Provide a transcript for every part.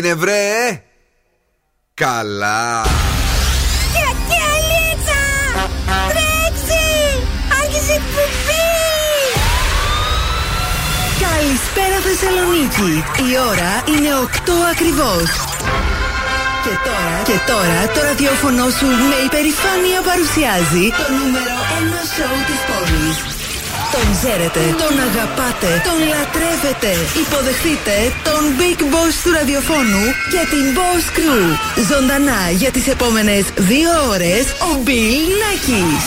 έγινε βρε Καλά. Κακιαλίτσα Τρέξει Άρχισε εκπομπή! Καλησπέρα Θεσσαλονίκη. Η ώρα είναι 8 ακριβώς. Και τώρα, και τώρα το ραδιόφωνο σου με υπερηφάνεια παρουσιάζει το νούμερο 1 σοου της πόλης. Τον ξέρετε, τον αγαπάτε, τον λατρεύετε. Υποδεχτείτε τον Big Boss του ραδιοφώνου και την Boss Crew. Ζωντανά για τις επόμενες δύο ώρες ο Bill Nackis.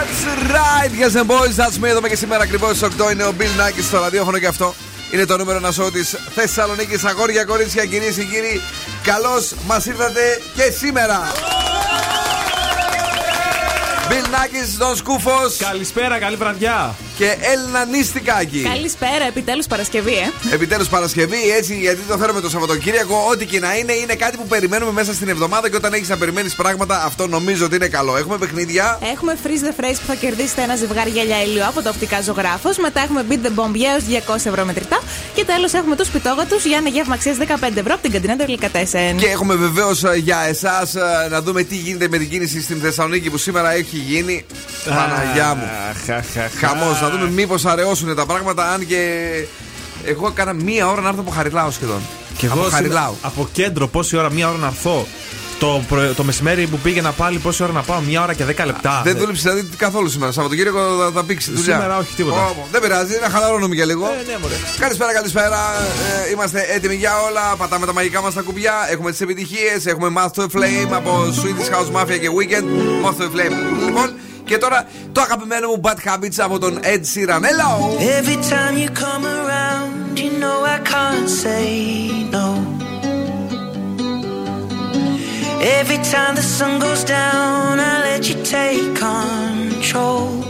That's right, yes and boys, that's me. Εδώ και σήμερα ακριβώς στις 8 είναι ο Bill Nackis στο ραδιόφωνο και αυτό είναι το νούμερο ένα σώου της Θεσσαλονίκης. Αγόρια, κορίτσια, κυρίες και κύριοι, καλώς μας ήρθατε και σήμερα. Bill Nackis, Don Σκούφος. Καλησπέρα, καλή βραδιά. Και Έλληνα Νίστικάκη. Καλησπέρα, επιτέλους Παρασκευή, ε. Επιτέλους Παρασκευή, έτσι γιατί το φέρουμε το Σαββατοκύριακο. Ό,τι και να είναι, είναι κάτι που περιμένουμε μέσα στην εβδομάδα και όταν έχεις να περιμένεις πράγματα, αυτό νομίζω ότι είναι καλό. Έχουμε παιχνίδια. Έχουμε freeze the phrase που θα κερδίσετε ένα ζευγάρι γυαλιά ηλίου από το οπτικά ζωγράφος. Μετά έχουμε beat the bomb για έω 200 ευρώ μετρητά. Και τέλος έχουμε του πιτόγατου για ένα γεύμα αξίας 15 ευρώ από την καντίνα Τελικατέσεν. Και έχουμε βεβαίως για εσάς να δούμε τι γίνεται με την κίνηση στην Θεσσαλονίκη που σήμερα έχει γίνει. Παναγιά μου. Χαμός. Να δούμε μήπως αραιώσουν τα πράγματα. Αν και εγώ έκανα μία ώρα να έρθω από Χαριλάου σχεδόν. Και από εγώ Χαριλάου. από κέντρο, πόση ώρα, μία ώρα να έρθω; Το, πρωι- το μεσημέρι που πήγαινα πάλι, πόση ώρα να πάω, μία ώρα και δέκα λεπτά. Δεν δούλεψε δηλαδή καθόλου σήμερα. Σαββατοκύριακο θα, θα πήξεις δουλειά. Σήμερα όχι, τίποτα. Ω, δεν πειράζει, να χαλαρώνουμε για λίγο. Ε, ναι, μωρέ. Καλησπέρα, καλησπέρα. Ε, είμαστε έτοιμοι για όλα. Πατάμε τα μαγικά μας τα κουμπιά. Έχουμε τις επιτυχίες. Έχουμε Math to Flame από Swedish House Mafia και Weekend. Math to Flame. Λοιπόν, και τώρα το αγαπημένο μου Bad Habits από τον Ed Sheeran. Hello! Every time you come around, you know I can't say no. Every time the sun goes down, I let you take control.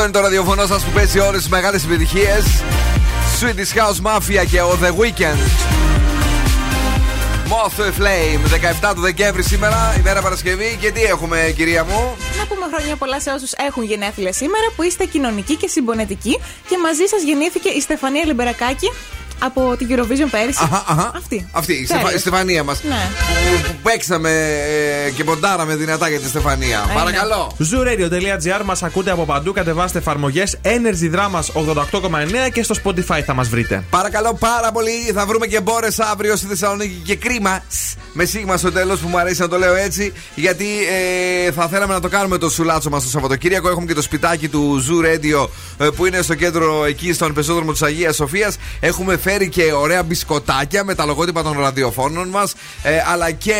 Αυτό είναι το ραδιοφωνό σας που παίζει όλες τις μεγάλες επιτυχίες. Swedish House Mafia και ο The Weeknd. Moth to a Flame, 17 του Δεκέμβρη σήμερα, ημέρα Παρασκευή. Και τι έχουμε, κυρία μου; Να πούμε χρόνια πολλά σε όσους έχουν γενέθλια σήμερα που είστε κοινωνικοί και συμπονετικοί και μαζί σας γεννήθηκε η Στεφανία Λιμπερακάκη από την Eurovision πέρυσι. Αχα, αχα. Αυτή. Αυτή, η, Πέρυσι. Στεφα- η Στεφανία μας. Ναι. Που, που παίξαμε ε, και ποντάραμε δυνατά για τη Στεφανία. ναι. Παρακαλώ. Zooradio.gr μας ακούτε από παντού. Κατεβάστε εφαρμογές Energy Dramas 88,9 και στο Spotify θα μας βρείτε. Παρακαλώ πάρα πολύ. Θα βρούμε και μπόρες αύριο στη Θεσσαλονίκη και κρίμα. σ, Με σίγμα στο τέλος που μου αρέσει να το λέω έτσι. Γιατί ε, θα θέλαμε να το κάνουμε το σουλάτσο μας το Σαββατοκύριακο. Έχουμε και το σπιτάκι του Zoo Radio ε, που είναι στο κέντρο εκεί στον πεζόδρομο της Αγίας Σοφίας. Έχουμε φέρει και ωραία μπισκοτάκια με τα λογότυπα των ραδιοφώνων μας. Ε, αλλά και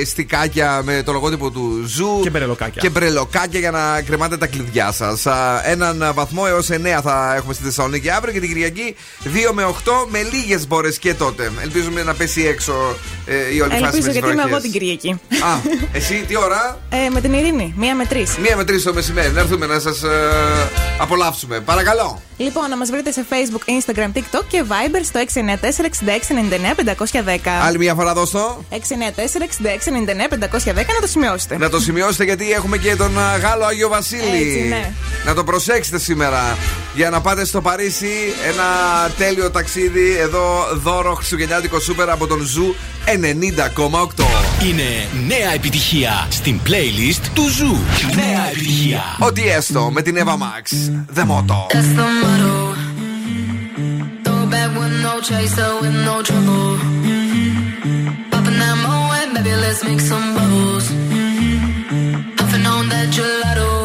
ε, στικάκια με το λογότυπο του Zoo. Και μπρελοκάκια. Και μπρελοκάκια για να κρεμάτε τα κλειδιά σας. Έναν βαθμό έως 9 θα έχουμε στη Θεσσαλονίκη αύριο και την Κυριακή 2 με 8 με λίγες μπόρες και τότε. Ελπίζουμε να πέσει έξω ε, η όλη φάση με Ελπίζω τις γιατί είμαι εγώ βροχές. την Κυριακή. Α, εσύ τι ώρα; Ε, με την Ειρήνη, μία με τρεις. Μία με τρεις το μεσημέρι. Να έρθουμε να σας απολαύσουμε. Παρακαλώ. Λοιπόν, να μας βρείτε σε Facebook, Instagram, TikTok και Viber στο 694-6699-510. Άλλη μια φορά δώστο. 694-6699-510 να το σημειώσετε. Να το σημειώσετε γιατί έχουμε και τον α, Γάλλο Άγιο Βασίλη. Έτσι, ναι. Να το προσέξετε σήμερα. Για να πάτε στο Παρίσι, ένα τέλειο ταξίδι. Εδώ δώρο Χριστουγεννιάτικο Σούπερ από τον Ζου 90,8. Είναι νέα επιτυχία στην playlist του Ζου. Νέα επιτυχία. Ο Tiësto με την Ava Max. The Motto. That's the motto. Throw it back with no chaser, with no trouble. Popping that moe, baby, let's make some bubbles. Puffing on that gelato.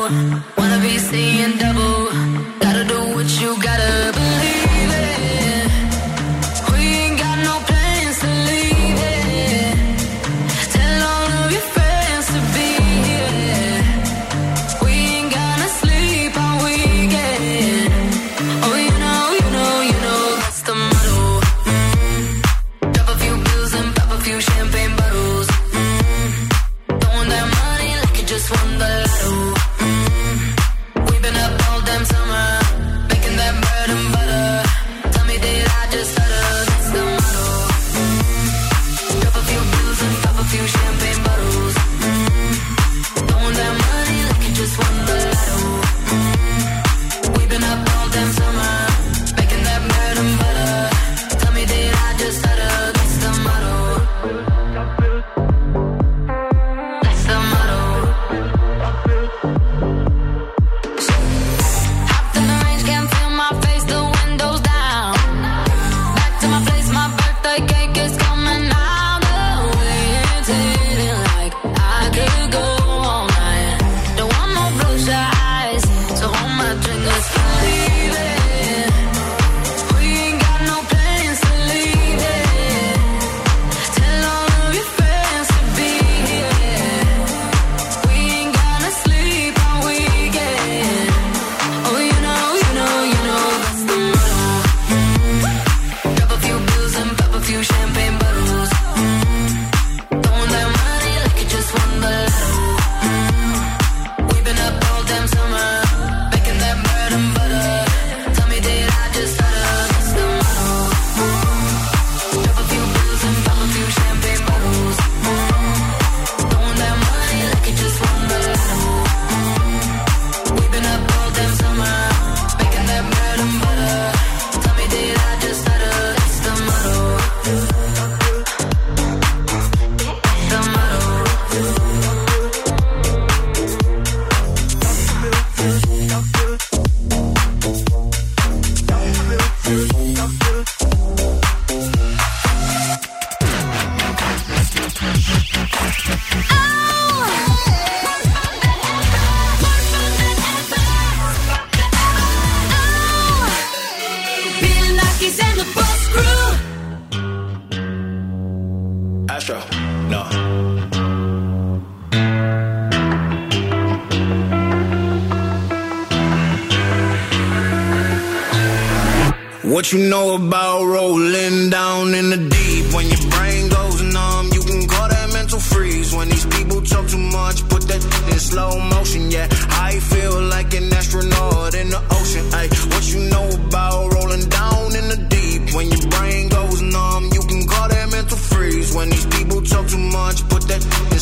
In the deep? When your brain goes numb, you can call that mental freeze. When these people talk too much, put that in slow motion. Yeah, I feel like an astronaut in the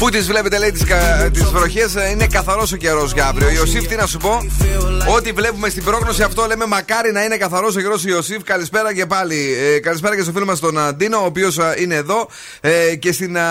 Πού τις βλέπετε, λέει, τις βροχές. Είναι καθαρός ο καιρός για αύριο. Ιωσήφ, τι να σου πω; Ό,τι βλέπουμε στην πρόγνωση αυτό λέμε μακάρι να είναι καθαρός ο καιρός Ιωσήφ. Καλησπέρα και πάλι. Ε, καλησπέρα και στο φίλο μας τον α, Ντίνο, ο οποίος είναι εδώ. Ε, και στην α,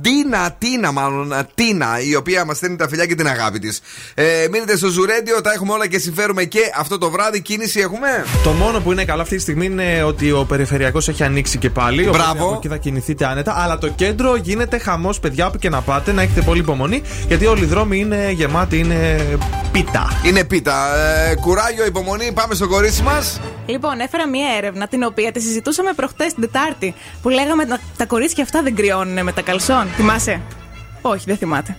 Ντίνα, Τίνα μάλλον, α, Τίνα, η οποία μας στέλνει τα φιλιά και την αγάπη της. Ε, μείνετε στο Ζουρέντιο, τα έχουμε όλα και συμφέρουμε και αυτό το βράδυ. Κίνηση έχουμε; Το μόνο που είναι καλό αυτή τη στιγμή είναι ότι ο περιφερειακός έχει ανοίξει και πάλι. οπότε Μπράβο. από εκεί θα κινηθείτε άνετα. Αλλά το κέντρο γίνεται χαμός, παιδιά, όπου και να πάτε, να έχετε πολύ υπομονή. Γιατί όλοι οι δρόμοι είναι γεμάτοι, είναι πίτα. Είναι πίτα. Ε, κουράγιο, υπομονή, πάμε στο κορίτσι μας. Λοιπόν, έφερα μία έρευνα την οποία τη συζητούσαμε προχτές την Τετάρτη. Που λέγαμε τα, τα κορίτσια αυτά δεν κρυώνουν με τα καλσόν. Θυμάσαι; Όχι, δεν θυμάται.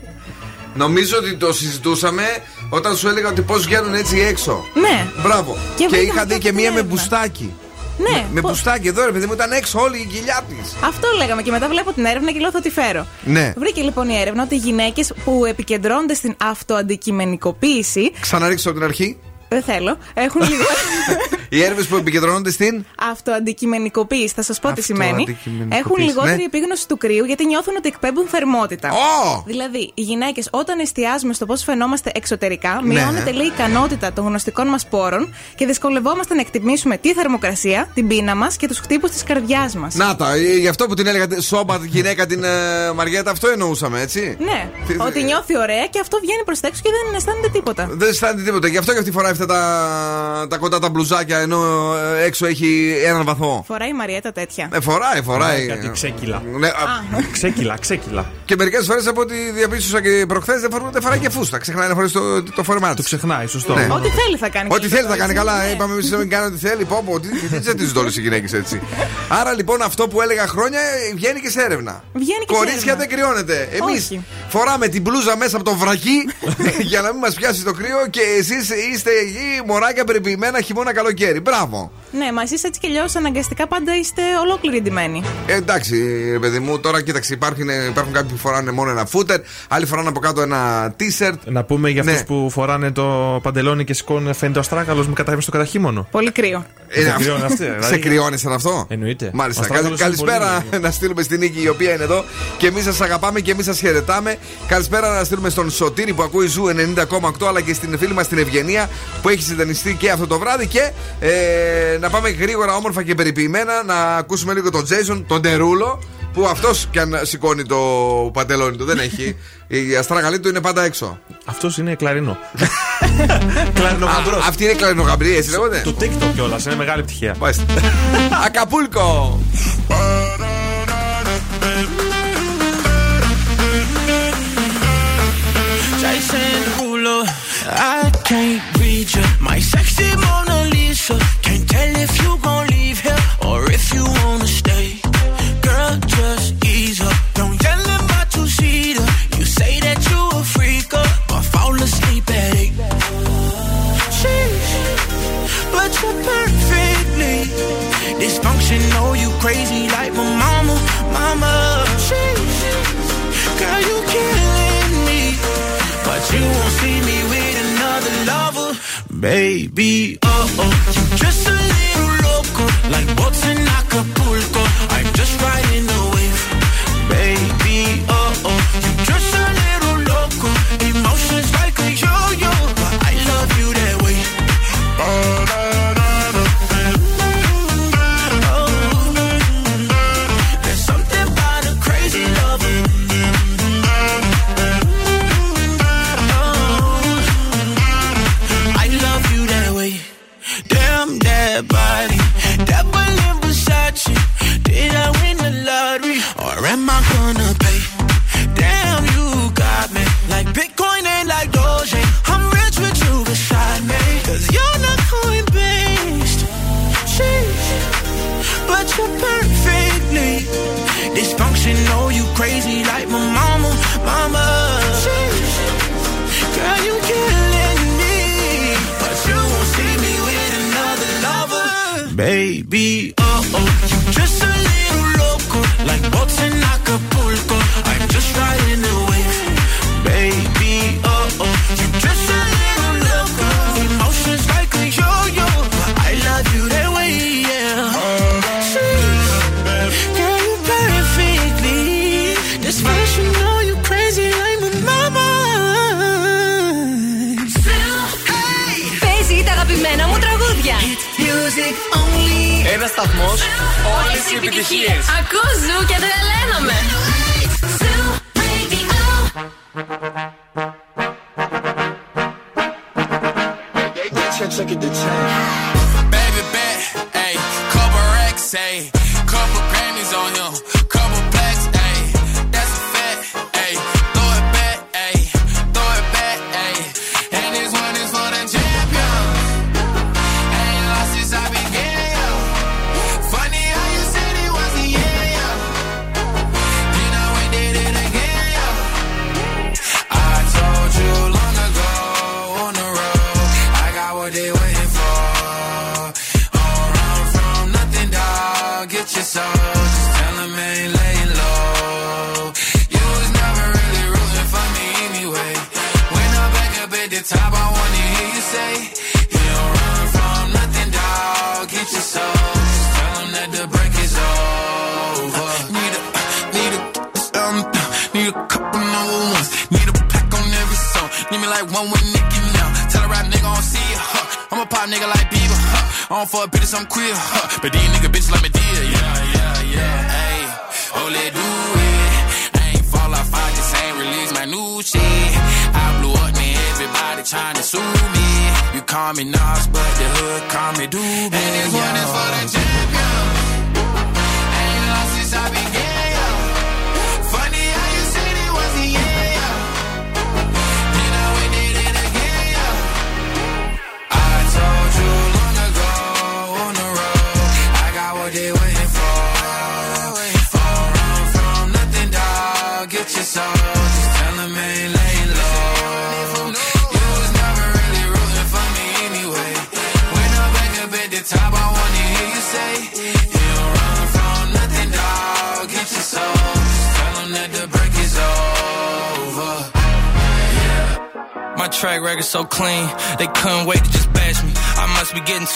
Νομίζω ότι το συζητούσαμε όταν σου έλεγα ότι πώς βγαίνουν έτσι έξω. Ναι. Μπράβο. Και Και, βρήκαμε είχα δει και και την μία με έρευνα. μπουστάκι. Ναι, Με πο- μπουστάκι εδώ, ρε παιδί μου, ήταν έξω όλη η κοιλιά της. Αυτό λέγαμε και μετά βλέπω την έρευνα και λέω θα τη φέρω. Ναι. Βρήκε λοιπόν η έρευνα ότι οι γυναίκες που επικεντρώνονται στην αυτοαντικειμενικοποίηση. Ξαναρίξω από την αρχή. Δεν θέλω. Έχουν λίγο. Οι έρευνες που επικεντρώνονται στην. Αυτοαντικειμενικοποίηση. Θα σας πω τι σημαίνει. Αυτοαντικειμενικοποίηση, Έχουν λιγότερη ναι. επίγνωση του κρύου γιατί νιώθουν ότι εκπέμπουν θερμότητα. Ω! Δηλαδή, οι γυναίκες όταν εστιάζουμε στο πώς φαινόμαστε εξωτερικά, Ναι. μειώνεται λέει η ικανότητα των γνωστικών μας πόρων και δυσκολευόμαστε να εκτιμήσουμε τη θερμοκρασία, την πείνα μας και τους χτύπους της καρδιάς μας. Να τα, ε, γι' αυτό που την έλεγα σώμα γυναίκα την ε, Μαριέτα, αυτό εννοούσαμε, έτσι. Ναι, Τι- ότι νιώθει ωραία και αυτό βγαίνει προς τα έξω και δεν αισθάνεται τίποτα. Δεν αισθάνεται τίποτα. Γι' αυτό και αυτή φοράει αυτά τα, τα κοντά τα μπλουζάκια ενώ ε, έξω έχει έναν βαθμό. Φοράει η Μαριέτα τέτοια. Ε, φοράει, φοράει. Κάτι ξέκυλα. Ναι, α, Ξέκυλα, ξέκυλα. και μερικές φορές από ό,τι διαπίστωσα και προχθές δεν, φορ- δεν φοράει και φούστα. Ξεχνάει να φορέσει το, το φόρμά Το τη. ξεχνάει, σωστό. Ναι. Ό,τι θέλει θα κάνει. Ό,τι και θέλει λίγο θα κάνει έτσι, καλά. ναι. Είπαμε εμείς να μην κάνει ό,τι θέλει. Πω, πω, τι τι τσατίζονται όλε οι γυναίκες έτσι. Άρα λοιπόν αυτό που έλεγα χρόνια ε, βγαίνει και σε έρευνα. Βγαίνει και σε Κορίτσια έρευνα. δεν κρυώνεται. Εμείς Όχι. φοράμε την μπλούζα μέσα από το βρακί για να μην μας πιάσει το κρύο και εσείς είστε εκεί μωράκια περιποιημένα χειμώνα καλοκαίρι. Μπράβο. Ναι, μα εσείς έτσι κι αλλιώς αναγκαστικά πάντα είστε ολόκληροι ντυμένοι. Ε, εντάξει, ρε παιδί μου, τώρα κοίταξε, υπάρχουν, υπάρχουν κάποιοι που φοράνε μόνο ένα φούτερ, άλλοι φοράνε από κάτω ένα t-shirt. Να πούμε για αυτούς Ναι. που φοράνε το παντελόνι και σηκώνουν φαίνεται ο αστράγαλος με κατάγραφη στο καταχύμωνο. Πολύ κρύο. Ε, Σε αυ- κρυώνει αυτή, Σε δηλαδή. κρυώνει σαν αυτό. Εννοείται. Μάλιστα. Ο Αστράγαλος Καλ- είναι πολύ καλησπέρα λίγο. να στείλουμε στην Νίκη η οποία είναι εδώ και εμείς σας αγαπάμε και εμείς σας χαιρετάμε. Καλησπέρα να στείλουμε στον Σωτήρη που ακούει Ζου 90,8 αλλά και στην φίλη μας την Ευγενία που έχει συντονιστεί και αυτό το βράδυ. Και ε, να πάμε γρήγορα, όμορφα και περιποιημένα να ακούσουμε λίγο τον Τζέισον, τον Ντερούλο που αυτός και αν σηκώνει το παντελόνι του δεν έχει. Οι αστράγαλοί του είναι πάντα έξω. Αυτός είναι κλαρινό. κλαρινό Α, γαμπρό. αυτή είναι κλαρινογαμπροί, έτσι λέγονται. Το TikTok κιόλας είναι μεγάλη επιτυχία. Μάλιστα. Ακαπούλκο! Jason Derulo. I can't read you. My sexy Mona Lisa. Can't tell if you gon' leave here or if you wanna stay. Girl, just ease up. Don't yell at my two-seater. You say that you a freaker, but fall asleep at eight. Sheesh, but you're perfectly dysfunctional. You crazy like my mama, mama. Sheesh, girl, you killing me. But you won't see me baby. Oh oh, you just a little loco, like boats in Acapulco. I'm just riding the wave, baby. Oh so perfectly dysfunctional. You crazy like my mama, mama. Girl, you killing me, but you won't see me with another lover, baby. Oh oh, you just a little loco, like boats in Acapulco. I'm just riding the wave, baby. Σταθμό, όλες οι επιτυχίες. Ακούς ζου και τρελαίνομαι.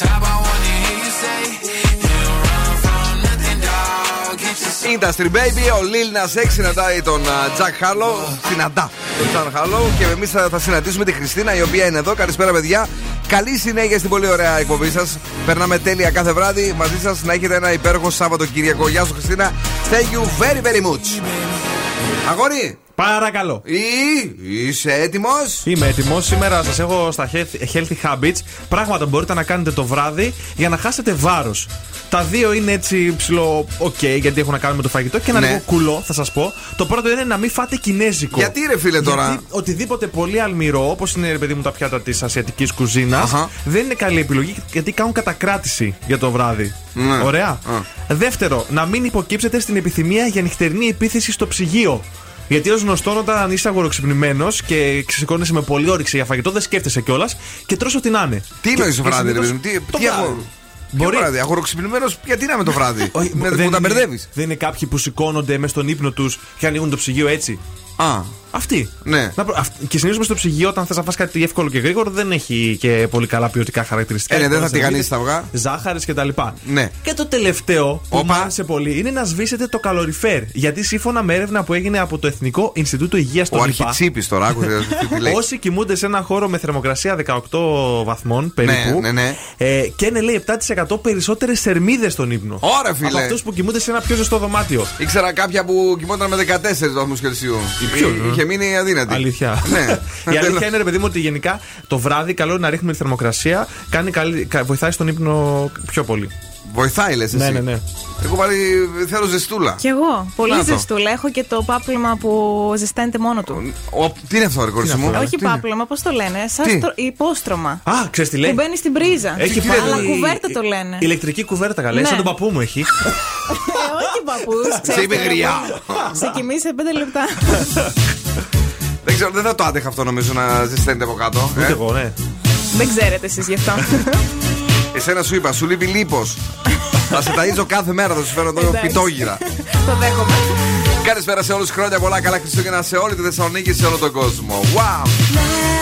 Top, I wanna hear you say, You don't run from nothing, dog. Get your soul. Industry Baby, ο Lil Nas X συναντάει τον Τζακ Χάρλο. Συναντά τον Τζακ Χάρλο και εμείς θα, θα συναντήσουμε τη Χριστίνα η οποία είναι εδώ. Καλησπέρα, παιδιά. Καλή συνέχεια στην πολύ ωραία εκπομπή σας. Περνάμε τέλεια κάθε βράδυ μαζί σας. Να έχετε ένα υπέροχο Σάββατοκύριακο. Γεια σου, Χριστίνα. Thank you very very much. Αγόρι, Παρακαλώ. ή, είσαι έτοιμος; Είμαι έτοιμος. Σήμερα σας έχω στα health- healthy habits πράγματα που μπορείτε να κάνετε το βράδυ για να χάσετε βάρος. Τα δύο είναι έτσι ψηλό, οκ, γιατί έχουν να κάνουν με το φαγητό και ένα Ναι. λίγο κουλό, θα σας πω. Το πρώτο είναι να μην φάτε κινέζικο. Γιατί ρε φίλε τώρα; Γιατί οτιδήποτε πολύ αλμυρό, όπως είναι ρε παιδί μου τα πιάτα της ασιατικής κουζίνας, Αχα. δεν είναι καλή επιλογή γιατί κάνουν κατακράτηση για το βράδυ. Ναι. Ωραία. Α. Δεύτερο, να μην υποκύψετε στην επιθυμία για νυχτερινή επίθεση στο ψυγείο. Γιατί ως γνωστόν, όταν είσαι αγοροξυπνημένο και ξεσηκώνεσαι με πολύ όρεξη για φαγητό, δεν σκέφτεσαι κιόλας και τρως ό,τι να είναι. Τι Και- εννοεί το και βράδυ, ρε συνήθως παιδί μου. Τι, το τι βράδυ. αγο- Μπορεί. Ποιο βράδυ, αγοροξυπνημένο, γιατί να είμαι το βράδυ; Όχι, Με- δεν Μου τα είναι- μπερδεύεις. Δεν είναι κάποιοι που σηκώνονται μες στον ύπνο τους και ανοίγουν το ψυγείο έτσι. Α. Αυτή. Ναι. Να προ- αυ- Και συνήθως στο ψυγείο, όταν θες να φας κάτι εύκολο και γρήγορο, δεν έχει και πολύ καλά ποιοτικά χαρακτηριστικά. Ε, ναι, δεν θα Εύκολες τηγανίσει τα σελίδες, αυγά. Ζάχαρης κτλ. Ναι. Και το τελευταίο που μου Όπα. άρεσε πολύ είναι να σβήσετε το καλοριφέρ. Γιατί σύμφωνα με έρευνα που έγινε από το Εθνικό Ινστιτούτο Υγείας Ο των ΗΠΑ, αρχιτσίπης τώρα, άκουσε τι λέει. Όσοι κοιμούνται σε ένα χώρο με θερμοκρασία 18 βαθμών περίπου. Ναι, ναι, ναι. Ε, και είναι λέει 7% περισσότερες θερμίδες στον ύπνο. Ωραία, φίλε. Από αυτούς που κοιμούνται σε ένα πιο ζεστό δωμάτιο. Ήξερα κάποια που κοιμόταν με 14 βαθμούς Κελσίου. Ποιος, Εί- Είχε μείνει αδύνατη. Αλήθεια. Ναι. Η αλήθεια είναι, ρε παιδί μου, ότι γενικά το βράδυ καλό είναι να ρίχνουμε τη θερμοκρασία. Κάνει καλή, κα- βοηθάει στον ύπνο πιο πολύ. Βοηθάει, λες εσύ. Ναι, ναι, ναι. Εγώ πάλι θέλω ζεστούλα. Κι εγώ. Πολύ Να το. ζεστούλα. Έχω και το πάπλωμα που ζεσταίνεται μόνο του. Ο, τι είναι αυτό, ρε κορίτσι είναι μου; αυτό, Όχι Τι είναι; πάπλωμα, πώς το λένε. Σαν Τι; στρο- υπόστρωμα. Α, ξέρεις τι λέει; Που μπαίνει στην πρίζα. Έχει Τι Αλλά λέει, κουβέρτα το λένε. Ηλεκτρική κουβέρτα, καλέ. Ναι. Σαν τον παππού μου έχει. Ε, όχι παππούς. Σε είπε γριά. Σε κοιμήσει σε πέντε λεπτά. Δεν ξέρω, δεν θα το άντεχα αυτό νομίζω να ζεσταίνεται από κάτω. Ούτε ε. εγώ, ναι. Δεν ξέρετε εσείς γι' αυτό. Εσένα σου είπα, σου λείπει λίπος. θα σε ταΐζω κάθε μέρα, θα σου φέρω εδώ Εντάξει. πιτόγυρα. Το δέχομαι. Καλησπέρα σε όλους, χρόνια πολλά, καλά Χριστούγεννα σε όλη τη Θεσσαλονίκη και σε όλο τον κόσμο. Wow!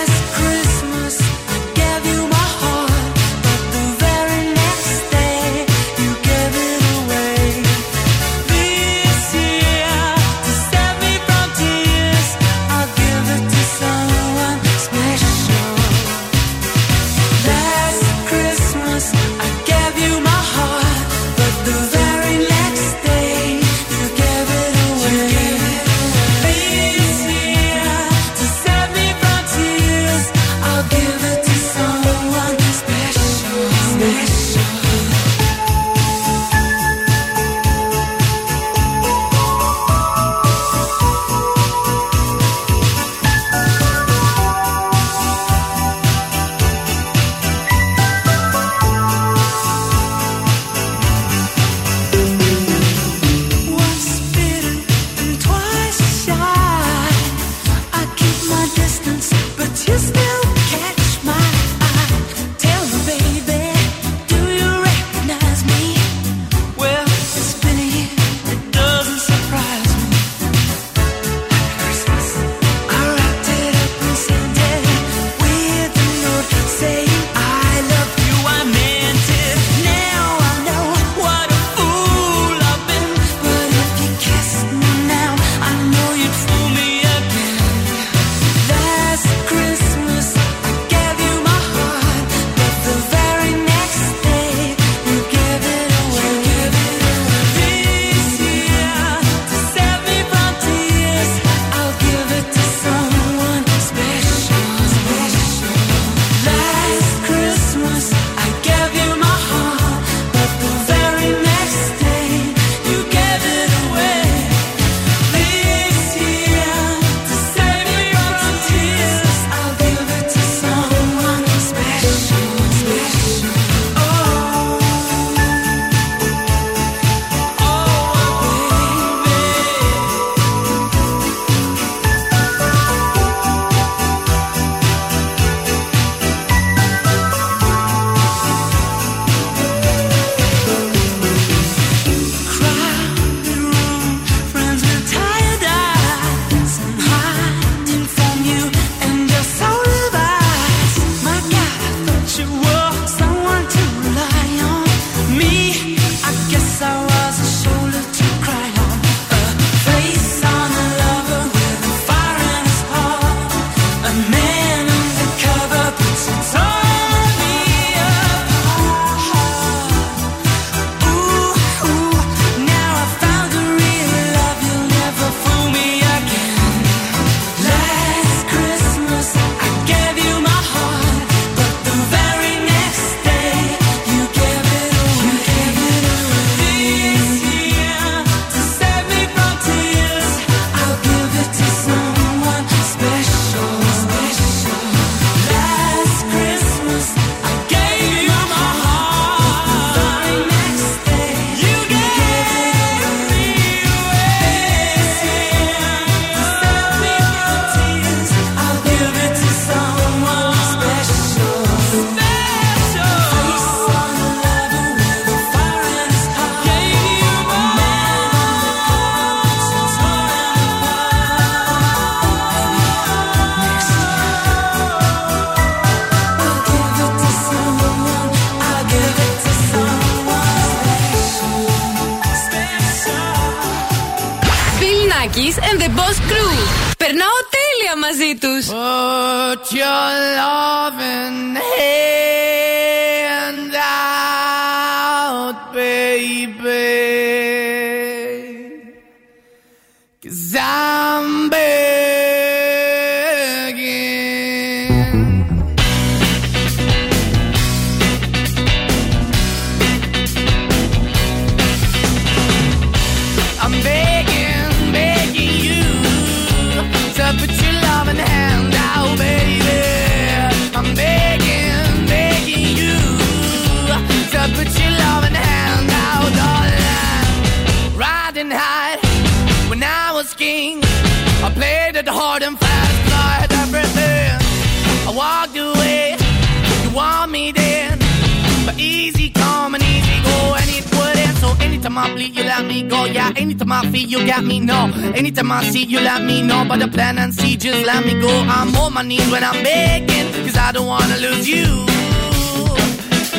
Let me go. I'm on my knees when I'm begging, cause I don't wanna lose you.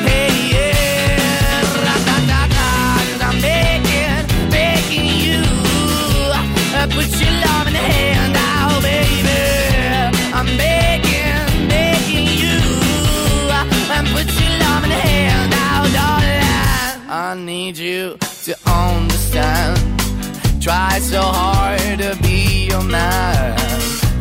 Hey, yeah, ra-da-da-da, cause I'm begging, begging you. Uh, Put your love in the hand out, baby. I'm begging, begging you. Uh, And put your love in the hand out, darling. I need you to understand. Try so hard to be your man.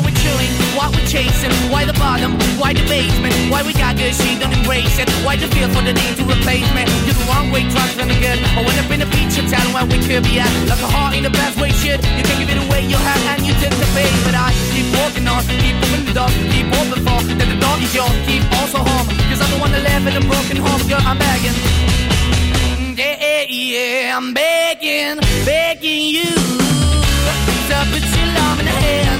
Why we chewing? Why we chasing? Why the bottom? Why the basement? Why we got good, she don't embrace it? Why the feel for the need to replace me? You're the wrong way, trying to good. I went up in a feature town where we could be at. Like a heart in the best way, shit. You can't give it away, you have, and you tend to pay. But I keep walking on, keep moving the door, keep open for that the door is yours. Keep also home, cause I'm the one that live in a broken home, girl. I'm begging. Yeah, yeah, yeah, I'm begging, begging you to put your love in the hand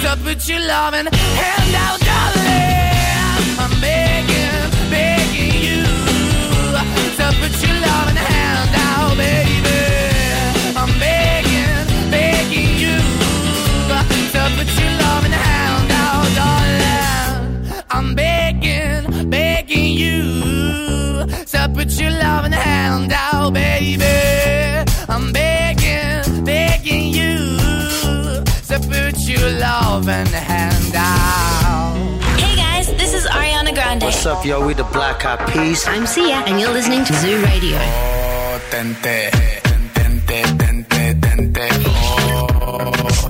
To put your loving hand out, darling. I'm begging, begging you. To put your loving hand out, baby. I'm begging, begging you. To put your loving hand out, darling. I'm begging, begging you. So put your loving hand out, baby. Put your loving hand out. Hey guys, this is Ariana Grande. What's up, yo? We the Black Eyed Peas. I'm Sia, and you're listening to Zoo Radio. Oh, tente, tente, tente, tente, oh,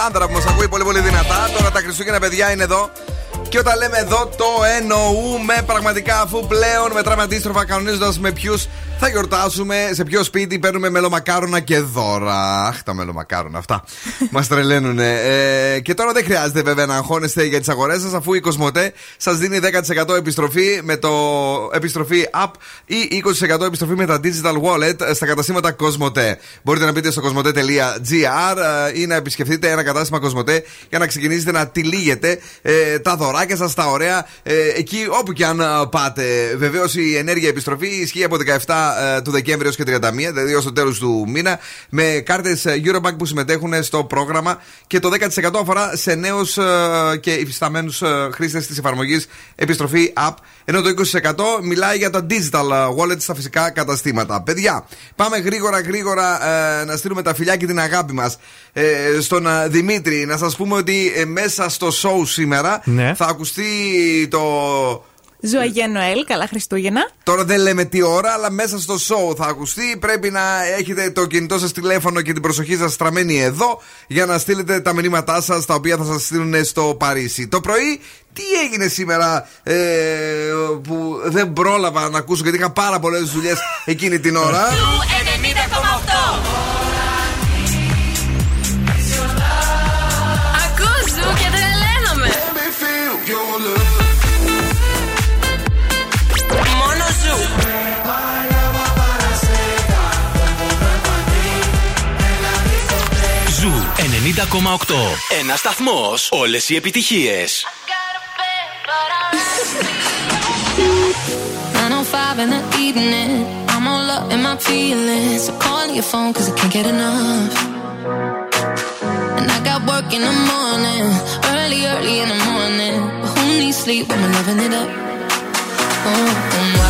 Αλεξάνδρα που μας ακούει πολύ πολύ δυνατά. Τώρα τα Χριστούγεννα παιδιά είναι εδώ. Και όταν λέμε εδώ το εννοούμε πραγματικά αφού πλέον μετράμε αντίστροφα κανονίζοντας με ποιους θα γιορτάσουμε, σε ποιο σπίτι παίρνουμε μελομακάρονα και δώρα. Αχ, τα μελομακάρονα αυτά. Μας τρελαίνουν. Ε, και τώρα δεν χρειάζεται βέβαια να αγχώνεστε για τις αγορές σας αφού η Κοσμοτέ σας δίνει 10% επιστροφή με το επιστροφή app ή 20% επιστροφή με τα digital wallet στα καταστήματα Κοσμοτέ. Μπορείτε να μπείτε στο κοσμοτέ.gr ή να επισκεφτείτε ένα κατάστημα Κοσμοτέ για να ξεκινήσετε να τυλίγετε ε, τα δωράκια σας, τα ωραία, ε, εκεί όπου και αν α, πάτε. Βεβαίως η ενέργεια επιστροφή ισχύει από 17 ε, του Δεκέμβρη έως και 31, δηλαδή ως το τέλος του μήνα, με κάρτες Eurobank που συμμετέχουν στο πρόγραμμα και το 10% αφορά σε νέους και υφισταμένους χρήστες της εφαρμογής επιστροφή app, ενώ το 20% μιλάει για τα digital ε, wallet στα φυσικά καταστήματα. Παιδιά, πάμε γρήγορα γρήγορα ε, να στείλουμε τα φιλιά και την αγάπη μας ε, στον ε, Δημήτρη. Να σας πούμε ότι ε, μέσα στο show σήμερα Ναι. θα ακουστεί το. Ζωαγέ Νοέλ, καλά Χριστούγεννα. Τώρα δεν λέμε τι ώρα, αλλά μέσα στο show θα ακουστεί. Πρέπει να έχετε το κινητό σας τηλέφωνο και την προσοχή σας στραμμένη εδώ για να στείλετε τα μηνύματά σας τα οποία θα σας στείλουν στο Παρίσι. Το πρωί, τι έγινε σήμερα ε, που δεν πρόλαβα να ακούσω γιατί είχα πάρα πολλές δουλειές εκείνη την ώρα. 90,8 Ένα σταθμό. Όλε οι επιτυχίε. 905 in the evening. I'm all up in my feelings. So calling your phone cause I can't get enough. And I got work in the morning. Early, early in the morning. But who needs sleep when we're loving it up? Oh,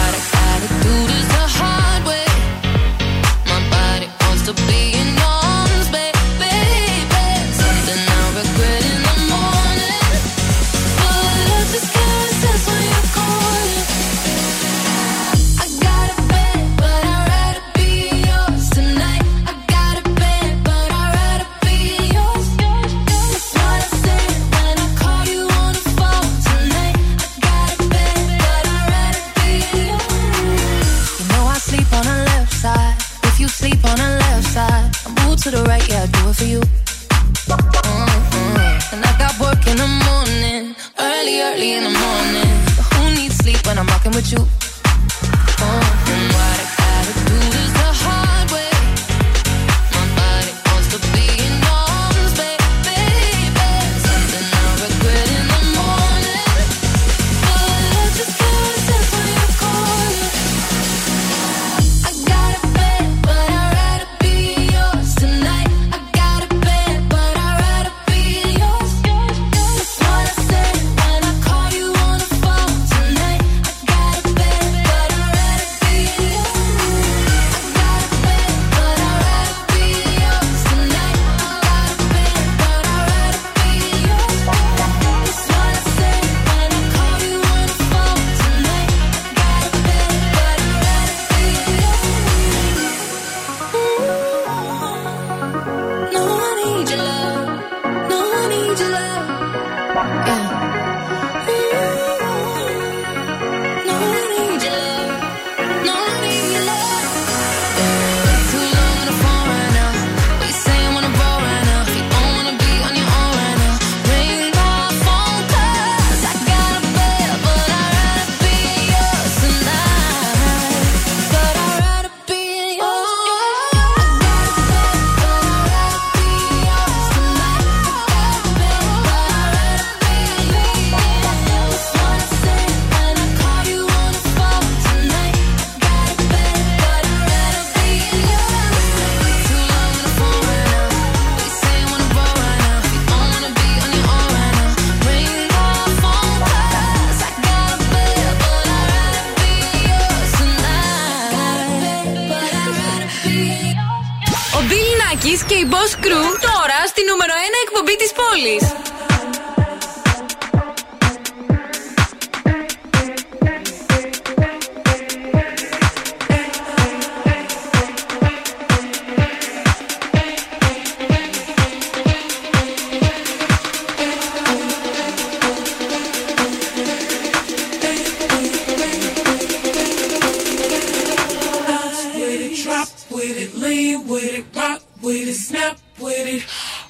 it, with it, rock with it, snap with it.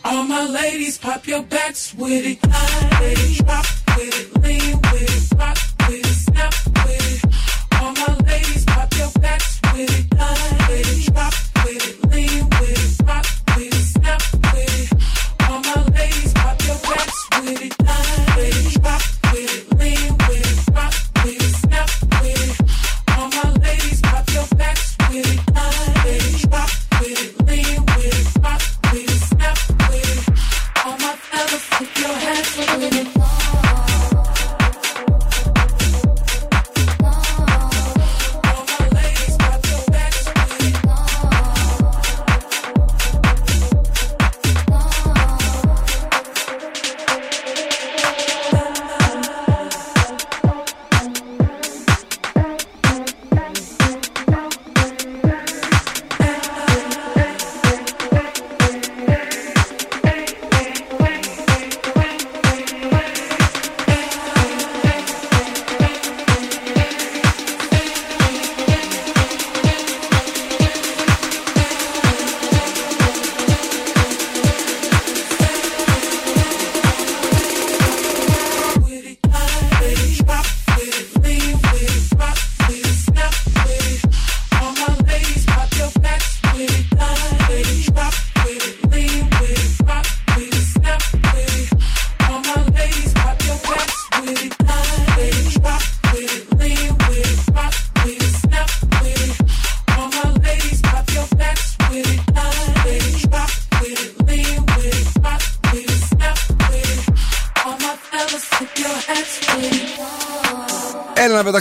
All my ladies, pop your backs with it, with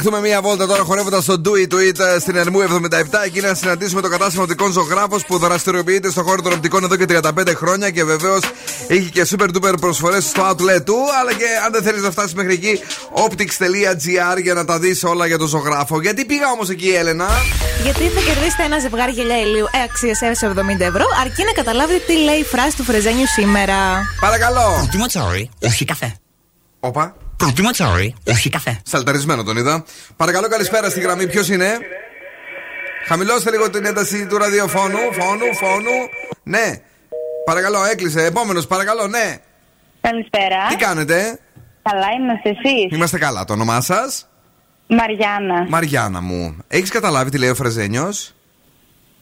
πεταχτούμε μία βόλτα τώρα χορεύοντας στο Do It To It ε, στην Ερμού 77. Εκεί να συναντήσουμε το κατάστημα οπτικών ζωγράφο που δραστηριοποιείται στον χώρο των οπτικών εδώ και 35 χρόνια και βεβαίως έχει και super duper προσφορές στο outlet του. Αλλά και αν δεν θέλεις να φτάσεις μέχρι εκεί, optics.gr για να τα δεις όλα για τον ζωγράφο. Γιατί πήγα όμως εκεί, Έλενα; Γιατί θα κερδίσετε ένα ζευγάρι γυαλιά ηλίου αξία έως 70 ευρώ, αρκεί να καταλάβετε τι λέει η φράση του Φρεζένιου σήμερα. Παρακαλώ. Προτιμώ τσόρι, όχι καφέ. Όπα. Προτιμώ τσόρι, όχι καφέ. Σαλταρισμένο τον είδα. Παρακαλώ, καλησπέρα στη γραμμή. Ποιος είναι; Χαμηλώστε λίγο την ένταση του ραδιοφώνου. Φώνου, φώνου. Ναι. Παρακαλώ, έκλεισε. Επόμενος, παρακαλώ, ναι. Καλησπέρα. Τι κάνετε; Καλά είμαστε εσείς. Είμαστε καλά. Το όνομά σας; Μαριάννα. Μαριάννα μου. Έχεις καταλάβει τι λέει ο Φρεζένιος;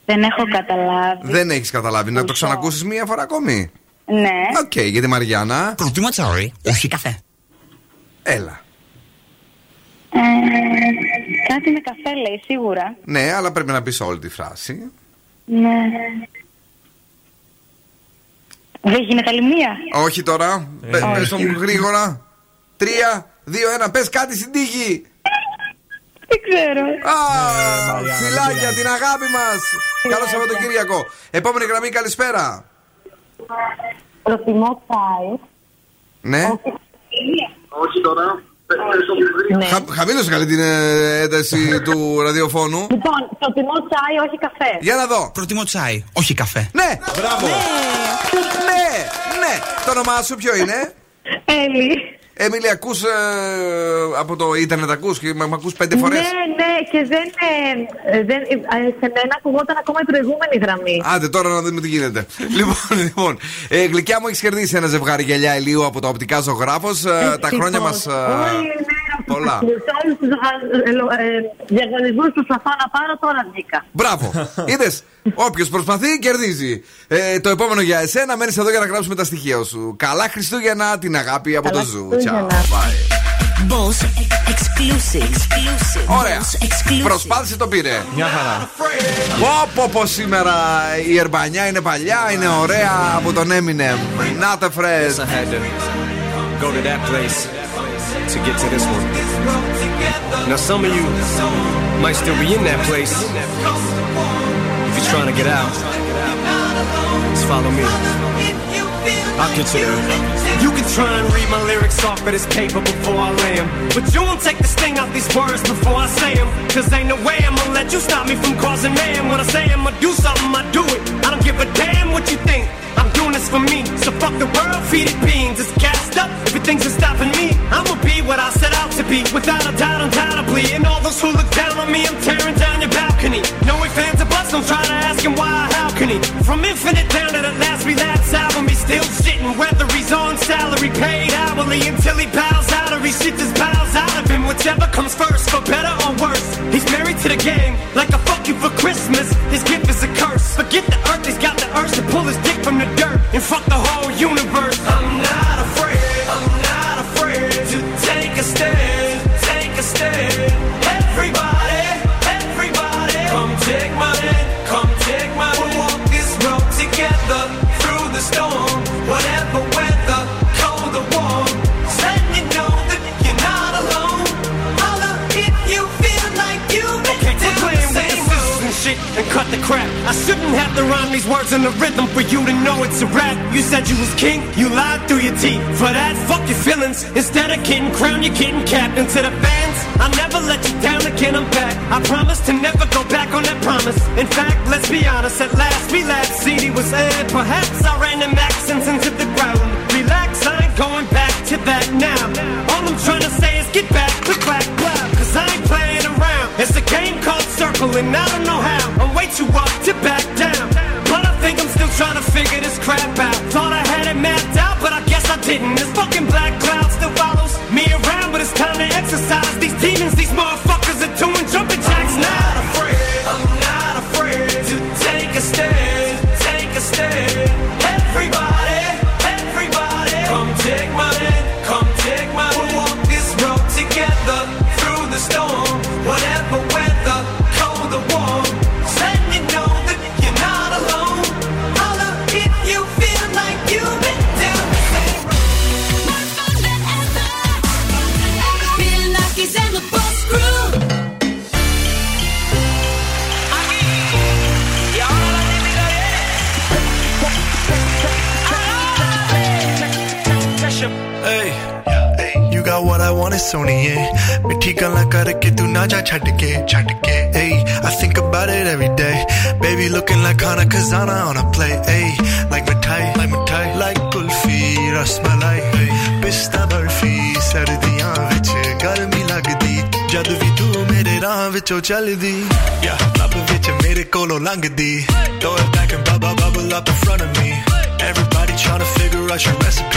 Δεν έχω καταλάβει. Δεν έχεις καταλάβει. Να το ξανακούσεις μία φορά ακόμη; Ναι. Οκ, για τη Μαριάννα; Προτιμώ τσάι, όχι καφέ. Έλα. Ε, κάτι με καφέ λέει σίγουρα. Ναι, αλλά πρέπει να πεις όλη τη φράση. Ναι. Δεν γίνεται άλλη μία. Όχι τώρα. Πε όχι. πες το μου γρήγορα. Τρία, δύο, ένα. Πες κάτι στην τύχη. Δεν ξέρω. Α, φιλάκια, την αγάπη μας. Καλό Σαββατοκύριακο. Επόμενη γραμμή, καλησπέρα. Προτιμώ τσάι. Ναι. Όχι τώρα. Χα, χαμήλωσε καλή την ε, ένταση του ραδιοφώνου. Λοιπόν, προτιμώ τσάι, όχι καφέ. Για να δω. Προτιμώ τσάι, όχι καφέ. Ναι, μπράβο. Ναι, ναι. Το όνομά σου ποιο είναι; Έλλη. Έμιλι, ακούς από το ίντερνετ, ακούς και με ακούς πέντε φορές; Ναι, ναι, και δεν. ε, δεν ε, σε μένα ακουγόταν ακόμα η προηγούμενη γραμμή. Άντε τώρα να δούμε τι γίνεται. λοιπόν, λοιπόν ε, γλυκιά μου έχεις κερδίσει ένα ζευγάρι γυαλιά ηλίου από τα οπτικά ζωγράφος. τα χρόνια μας. Πολλά. Σε όλους τους διαγωνισμούς που προσπαθώ να πάρω τώρα βγήκα. Μπράβο. Είδες. Όποιος προσπαθεί, κερδίζει. Ε, το επόμενο για εσένα, μένεις εδώ για να γράψουμε τα στοιχεία σου. Καλά Χριστούγεννα, την αγάπη από το Ζου. Ciao. Bye. Boss exclusive. exclusive. Ωραία. Boss exclusive. Προσπάθησε το πήρε. Μια χαρά. Πω πω πω σήμερα η Ερμπανιά είναι παλιά, είναι ωραία από τον Eminem. Not a friend. I had to go to that place to get to this one. Now, some of you might still be in that place. If you're trying to get out, just follow me. I'll get you there. You can try and read my lyrics off of this paper before I lay 'em. But you won't take the sting out these words before I say 'em. Cause ain't no way I'm gonna let you stop me from causing man. When I say I'm gonna do something, I do it. I don't give a damn what you think. This for me. So fuck the world, feed it beans. It's gassed up. Everything's just stopping me. I'ma be what I set out to be. Without a doubt, undoubtedly. And all those who look down on me, I'm tearing down your balcony. Ands, or buts, no I'm trying to ask him why, how can he? From infinite down to the last relapse album, he's still shitting. Whether he's on salary, paid hourly, until he bows out or he shits his bowels out of him. Whichever comes first, for better or worse. He's married to the game, like a fuck you for Christmas. His gift is a curse. Forget the earth, he's got the urge to pull his dick from the dirt and fuck the whole universe. And cut the crap. I shouldn't have to rhyme these words in the rhythm for you to know it's a rap. You said you was king, you lied through your teeth. For that, fuck your feelings. Instead of getting crowned, you're getting capped. And to the fans, I'll never let you down again. I'm back. I promise to never go back on that promise. In fact, let's be honest. At last, relapse. CD was aired. Perhaps I ran them accents into the ground. Relax, I ain't going back to that now. All I'm trying to say is get back, click clack, clap. Cause I ain't playing around. It's a game called circling, I don't know how. Way too up to back down. But I think I'm still trying to figure this crap out. Thought I had it mapped out, but I guess I didn't. This fucking black cloud still follows me around, but it's time to exercise ਵੇ ਸੋਣੀਏ। ਮਿੱਠੀ ਗੱਲਾਂ ਕਰਕੇ ਤੂੰ ਨਾ ਜਾ ਛੱਡ ਕੇ ਛੱਡ ਕੇ ਏ I think about it every day baby looking like Hana Kazana on a play A like mithai like mithai like kulfi rasmalai pista barfi ਸਰਦੀਆਂ ਵਿੱਚ ਗਰਮੀ ਲੱਗਦੀ। ਜਦ ਵੀ ਤੂੰ ਮੇਰੇ ਰਾਹ ਵਿੱਚੋਂ ਚੱਲਦੀ ਯਾ ਲੱਭ ਵਿੱਚ ਮੇਰੇ ਕੋਲੋਂ ਲੰਘਦੀ। Throw it back and bubble bubble up in front of me everybody trying to figure out your recipe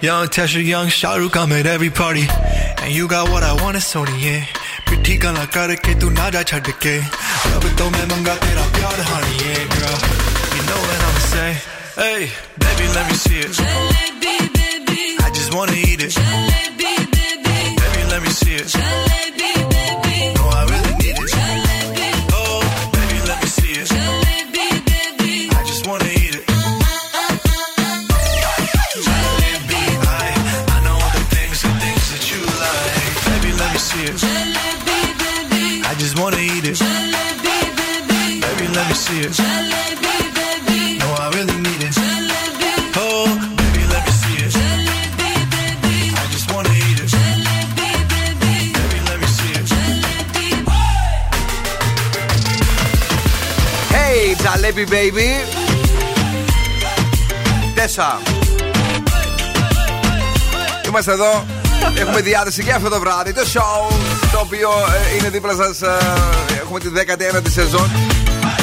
Young Tesha, young Shahrukh, I'm at every party. And you got what I want, it's Sony, yeah. पिट्ठी गला करके तू ना जा छड़ के अब तो मैं मंगा तेरा प्यार हानी yeah, girl you know what I'ma say hey baby let me see it I just wanna eat it baby Hey, Jalebi baby. Τέσσα. Είμαστε εδώ. Έχουμε διάθεση και αυτό το βράδυ. Το show το οποίο ε, είναι δίπλα σας. έχουμε τη 19η σεζόν.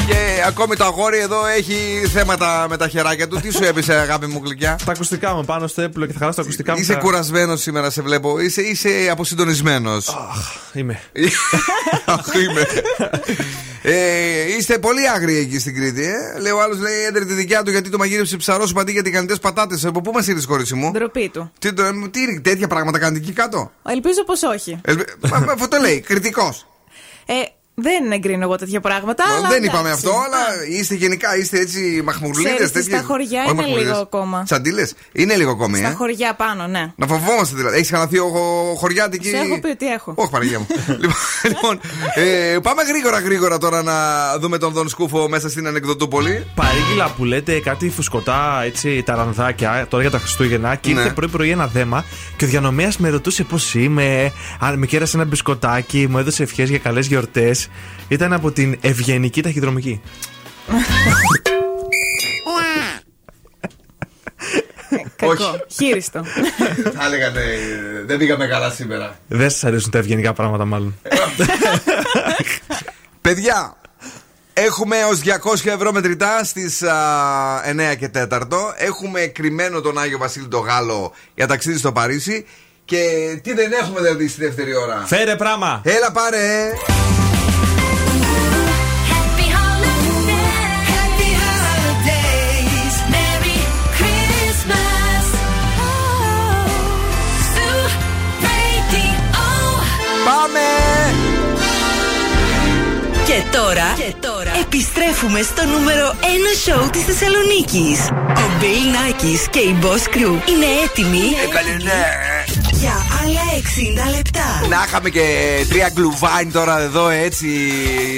Και ακόμη το αγόρι εδώ έχει θέματα με τα χεράκια του. Τι σου έπεισε, αγάπη μου γλυκιά; Τα ακουστικά μου πάνω στο έπλο και θα χαλάσω τα ακουστικά μου. Είσαι θα- κουρασμένος σήμερα, σε βλέπω. Είσαι, είσαι αποσυντονισμένος. Είμαι. Αχ, είμαι. ε, είστε πολύ άγριοι εκεί στην Κρήτη, ε. Λέει ο άλλος, λέει έντρε τη δικιά του γιατί το μαγείρεψε ψαρός σου αντί για τηγανιτέ πατάτες. Από πού μας ήρθες, κορίτσι μου; Ντροπή του. Τι, το- τι, τέτοια πράγματα κάνετε εκεί κάτω; Ελπίζω πως όχι. Ελπι- Μα- μα- Αυτό το λέει, κριτικός. Ε, δεν εγκρίνω εγώ τέτοια πράγματα. αλλά Δεν εντάξει. είπαμε αυτό, αλλά είστε γενικά, είστε έτσι μαχμουρλίδες. Ξέρεις, στα χωριά είναι λίγο ακόμα. Τσαντίλες, είναι λίγο ακόμη, Στα ε. χωριά πάνω, ναι. Να φοβόμαστε δηλαδή. Έχεις ξαναθεί ο, ο χωριάτικη. Σου έχω πει ότι έχω. Όχι, Παναγία μου. λοιπόν, λοιπόν, ε, πάμε γρήγορα γρήγορα τώρα να δούμε τον Δον Σκούφο μέσα στην ανεκδοτούπολη. Παρήγγειλα που λέτε κάτι φουσκωτά έτσι ταρανδάκια τώρα για τα Χριστούγεννα και ήρθε Ναι. πρωί-πρωί ένα δέμα και ο διανομέας με ρωτούσε πώς είμαι, αν με κέρασε ένα μπισκοτάκι, μου έδωσε ευχές για καλές γιορτές. Ήταν από την Ευγενική Ταχυδρομική. Κακό. Χείριστο. Θα λέγατε, ε, δεν πήγαμε καλά σήμερα. Δεν σας αρέσουν τα ευγενικά πράγματα, μάλλον. Παιδιά, έχουμε ως 200 ευρώ μετρητά στις α, 9 και 4. Έχουμε κρυμμένο τον Άγιο Βασίλη το Γάλλο για ταξίδι στο Παρίσι. Και τι δεν έχουμε δηλαδή στη δεύτερη ώρα; Φέρε πράγμα! Έλα πάρε! Και τώρα, και τώρα επιστρέφουμε στο νούμερο 1 σοου της Θεσσαλονίκης. Ο Bill Nackis και η Boss Crew είναι έτοιμοι; Για άλλα 60 λεπτά. Να είχαμε και τρία γκλουβάιν τώρα εδώ έτσι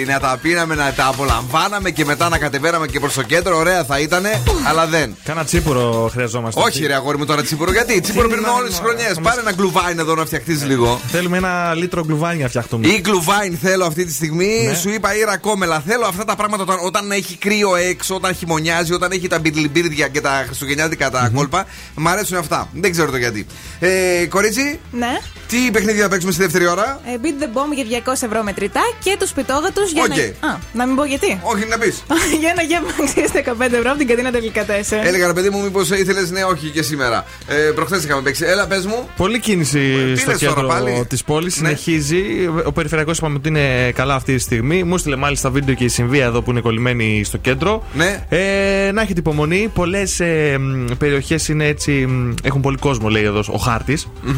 να τα πίναμε, να τα απολαμβάναμε και μετά να κατεβαίναμε και προς το κέντρο. Ωραία θα ήτανε, αλλά δεν. Κάνα τσίπουρο χρειαζόμαστε. Όχι, ρε αγόρι μου τώρα τσίπουρο. Γιατί; Τσίπουρο πίνουμε όλες τις χρονιές. Πάρε ένα γκλουβάιν εδώ να φτιαχτείς λίγο. Θέλουμε ένα λίτρο Glühwein να φτιαχτούμε. Ή Glühwein θέλω αυτή τη στιγμή. Ναι. Σου είπα ή ρακόμελα. Θέλω αυτά τα πράγματα όταν, όταν έχει κρύο έξω, όταν χειμωνιάζει, όταν έχει τα μπιρλιμπίρδια και τα χριστουγεννιάτικα τα κόλπα. Μ' αρέσουν αυτά. Δεν ξέρω το γιατί. Ε, κορίτσι, Ναι. τι παιχνίδι θα παίξουμε στη δεύτερη ώρα; Ε, beat the bomb για 200 ευρώ μετρητά και τους πιτόγατους για Οκ. να. Α, να μην πω γιατί. Όχι, να πεις. για ένα γεύμα αξία 15 ευρώ από την κατίνα τελικά 4. Έλεγα ρε παιδί μου, μήπως ήθελες, ναι, όχι και σήμερα. Ε, Προχθές είχαμε παίξει. Έλα, πες μου. Πολλή κίνηση Τι στο λες τώρα κέντρο πάλι; της πόλης. Ναι. Συνεχίζει. Ο περιφερειακός είπαμε ότι είναι καλά αυτή τη στιγμή. Μου στείλε μάλιστα βίντεο και η συμβία εδώ που είναι κολλημένη στο κέντρο. Ναι. Ε, να έχετε υπομονή. Πολλές ε, περιοχές είναι έτσι. μ, Έχουν πολύ κόσμο, λέει εδώ ο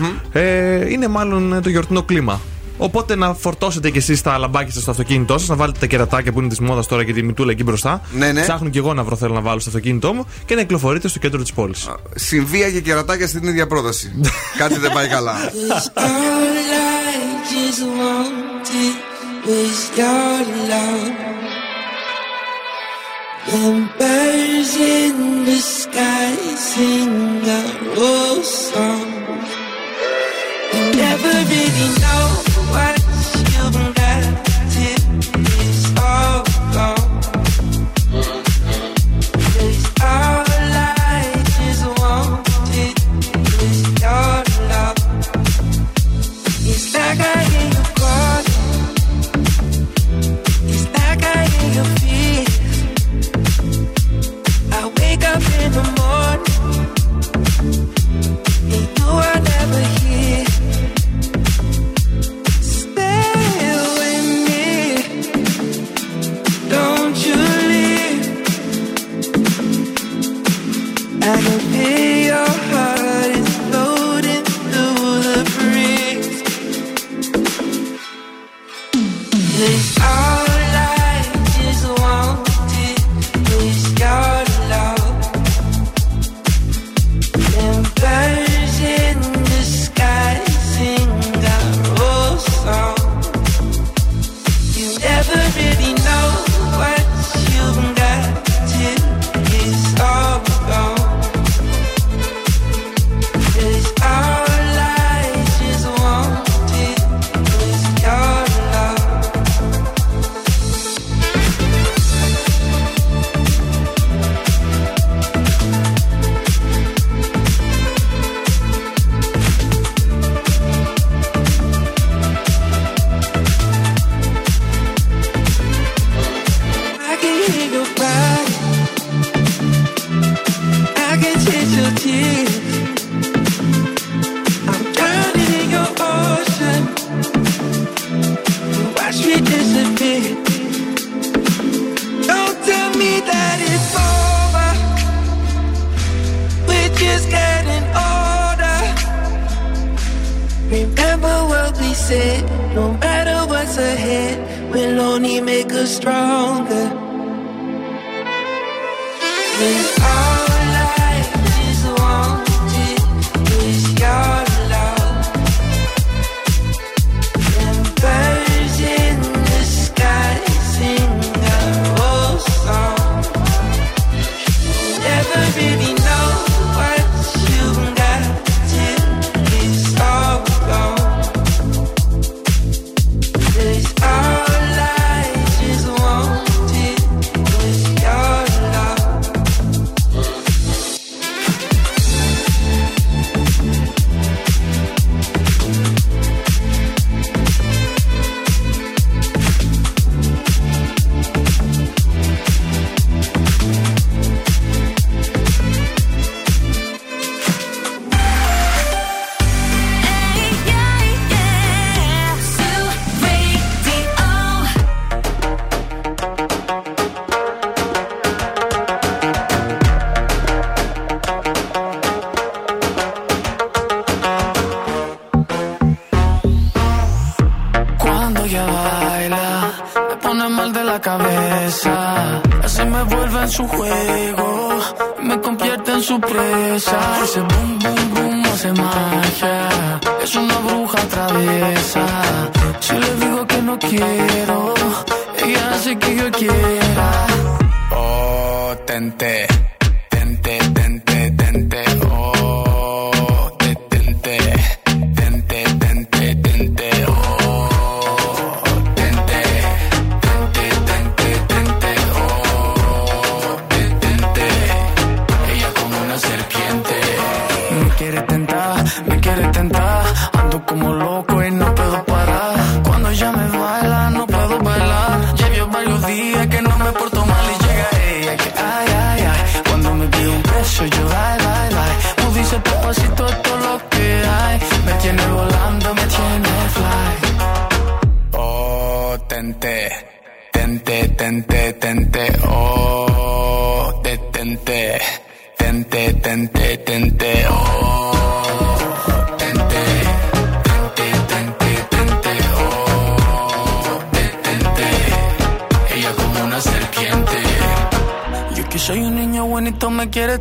χαρτη Ε, είναι μάλλον το γιορτινό κλίμα. Οπότε να φορτώσετε κι εσείς τα λαμπάκια σας στο αυτοκίνητό σας, να βάλετε τα κερατάκια που είναι της μόδας τώρα και τη μητούλα εκεί μπροστά. Ναι, ναι. Ψάχνω κι εγώ να βρω θέλω να βάλω στο αυτοκίνητό μου και να κυκλοφορείτε στο κέντρο της πόλης. Συμβία και κερατάκια στην ίδια πρόταση. Κάτι δεν πάει καλά. Cause all I just wanted was your love. And birds in the sky sing a I wake up in the morning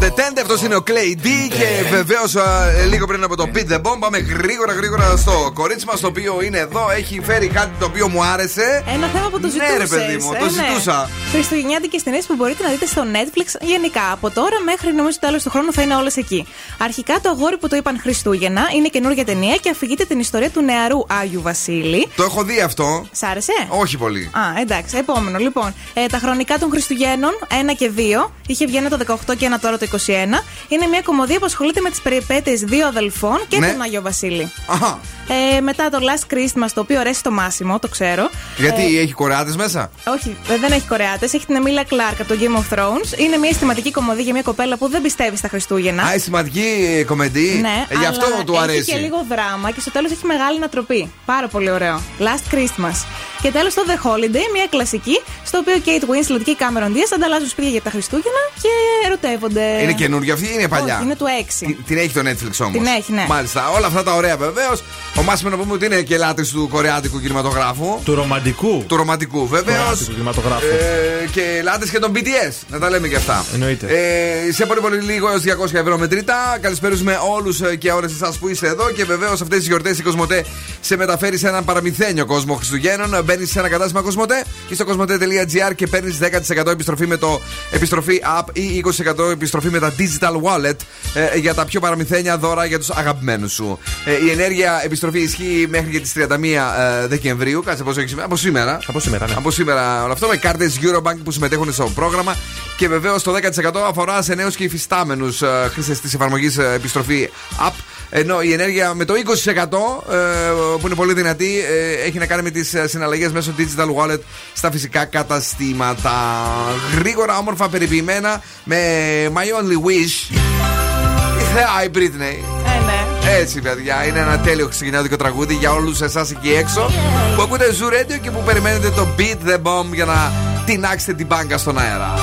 oh. Αυτό είναι το Detente, αυτός είναι ο Clay D. Και βεβαίως λίγο πριν από το Beat the Bomb, πάμε γρήγορα γρήγορα στο κορίτσι μας το οποίο είναι εδώ. Έχει φέρει κάτι το οποίο μου άρεσε. Ένα θέμα που το Ναι, ζητούσες, ρε παιδί μου, ε, το ναι. ζητούσα. Χριστουγεννιάτικες ταινίε που μπορείτε να δείτε στο Netflix γενικά. Από τώρα μέχρι νομίζω το τέλος του χρόνου θα είναι όλες εκεί. Αρχικά το αγόρι που το είπαν Χριστούγεννα είναι καινούργια ταινία και αφηγείται την ιστορία του νεαρού Άγιου Βασίλη. Το έχω δει αυτό. Σ' άρεσε; Όχι πολύ. Α, εντάξει, επόμενο. Λοιπόν, ε, τα χρονικά των Χριστουγέννων, 1 και 2. Είχε βγει ένα το 18 και ένα τώρα το 21. Είναι μια κομμωδία που ασχολείται με τι περιπέτειε δύο αδελφών και Ναι. τον Άγιο Βασίλη. Αχα. Ε, μετά το Last Christmas, το οποίο αρέσει το Μάσιμο, το ξέρω. Γιατί Ε, έχει κορεάτε μέσα. όχι, ε, δεν έχει Κορεάτε. Έχει την Εμίλια Κλάρκ από το Game of Thrones. Είναι μια αισθηματική κομμωδία για μια κοπέλα που δεν πιστεύει στα Χριστούγεννα. Α, η σημαντική κομμεντή. Ναι, Ε, Γι' αυτό αλλά του αρέσει. Έχει και λίγο δράμα και στο τέλο έχει μεγάλη ανατροπή. Πάρα πολύ ωραίο. Last Christmas. Και τέλο το The Holiday, μια κλασική, στο οποίο Kate Winslet και η Cameron Diaz ανταλλάσσουν σπίτια για τα Χριστούγεννα και ερωτεύονται. Είναι καινούργια αυτή ή είναι παλιά; Όχι, είναι του 6. Την- Την έχει το Netflix όμως. Την έχει, ναι. Μάλιστα. Όλα αυτά τα ωραία βεβαίως. Ο Μάσιμο να πούμε ότι είναι και λάτρης του κορεάτικου κινηματογράφου. Του ρομαντικού. Του ρομαντικού βεβαίως. Κορεάτικου κινηματογράφου. Ε, και λάτρε και των BTS. Να τα λέμε και αυτά. Εννοείται. Ε, σε πολύ πολύ λίγο έως 200 ευρώ μετρητά. Καλησπέριζουμε όλους και όλες εσάς που είστε εδώ. Και βεβαίως αυτές τις γιορτές η Κοσμοτέ σε μεταφέρει σε έναν παραμυθένιο κόσμο Χριστουγέννων. Μπαίνεις σε ένα κατάστημα Κοσμοτέ ή στο κοσμοτέ.gr και παίρνεις 10% επιστροφή με το επιστροφή app ή 20% επιστροφή με τα digital wallet ε, για τα πιο παραμυθένια δώρα για τους αγαπημένους σου. Ε, η ενέργεια επιστροφή ισχύει μέχρι και τις 31 ε, Δεκεμβρίου. Κάτσε πόσο έχει σήμερα; Από σήμερα. Από σήμερα, ναι. Από σήμερα όλο αυτό με κάρτες Eurobank που συμμετέχουν στο πρόγραμμα. Και βεβαίως το 10% αφορά σε νέους και υφιστάμενους χρήστες της εφαρμογής επιστροφή App Ενώ η ενέργεια με το 20% ε, που είναι πολύ δυνατή ε, έχει να κάνει με τις συναλλαγές μέσω digital wallet στα φυσικά καταστήματα. Γρήγορα, όμορφα, περιποιημένα με My Only Wish. Η θεά η Britney. Ε, ναι. Έτσι, παιδιά, είναι ένα τέλειο χριστουγεννιάτικο τραγούδι για όλους εσάς εκεί έξω που ακούτε Zoo Radio και που περιμένετε το Beat the Bomb για να τεινάξετε την μπάγκα στον αέρα.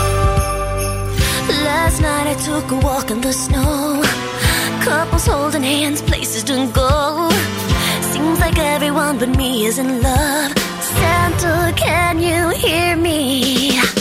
Last night I took a walk in the snow. Couples holding hands, places to go. Seems like everyone but me is in love. Santa, can you hear me?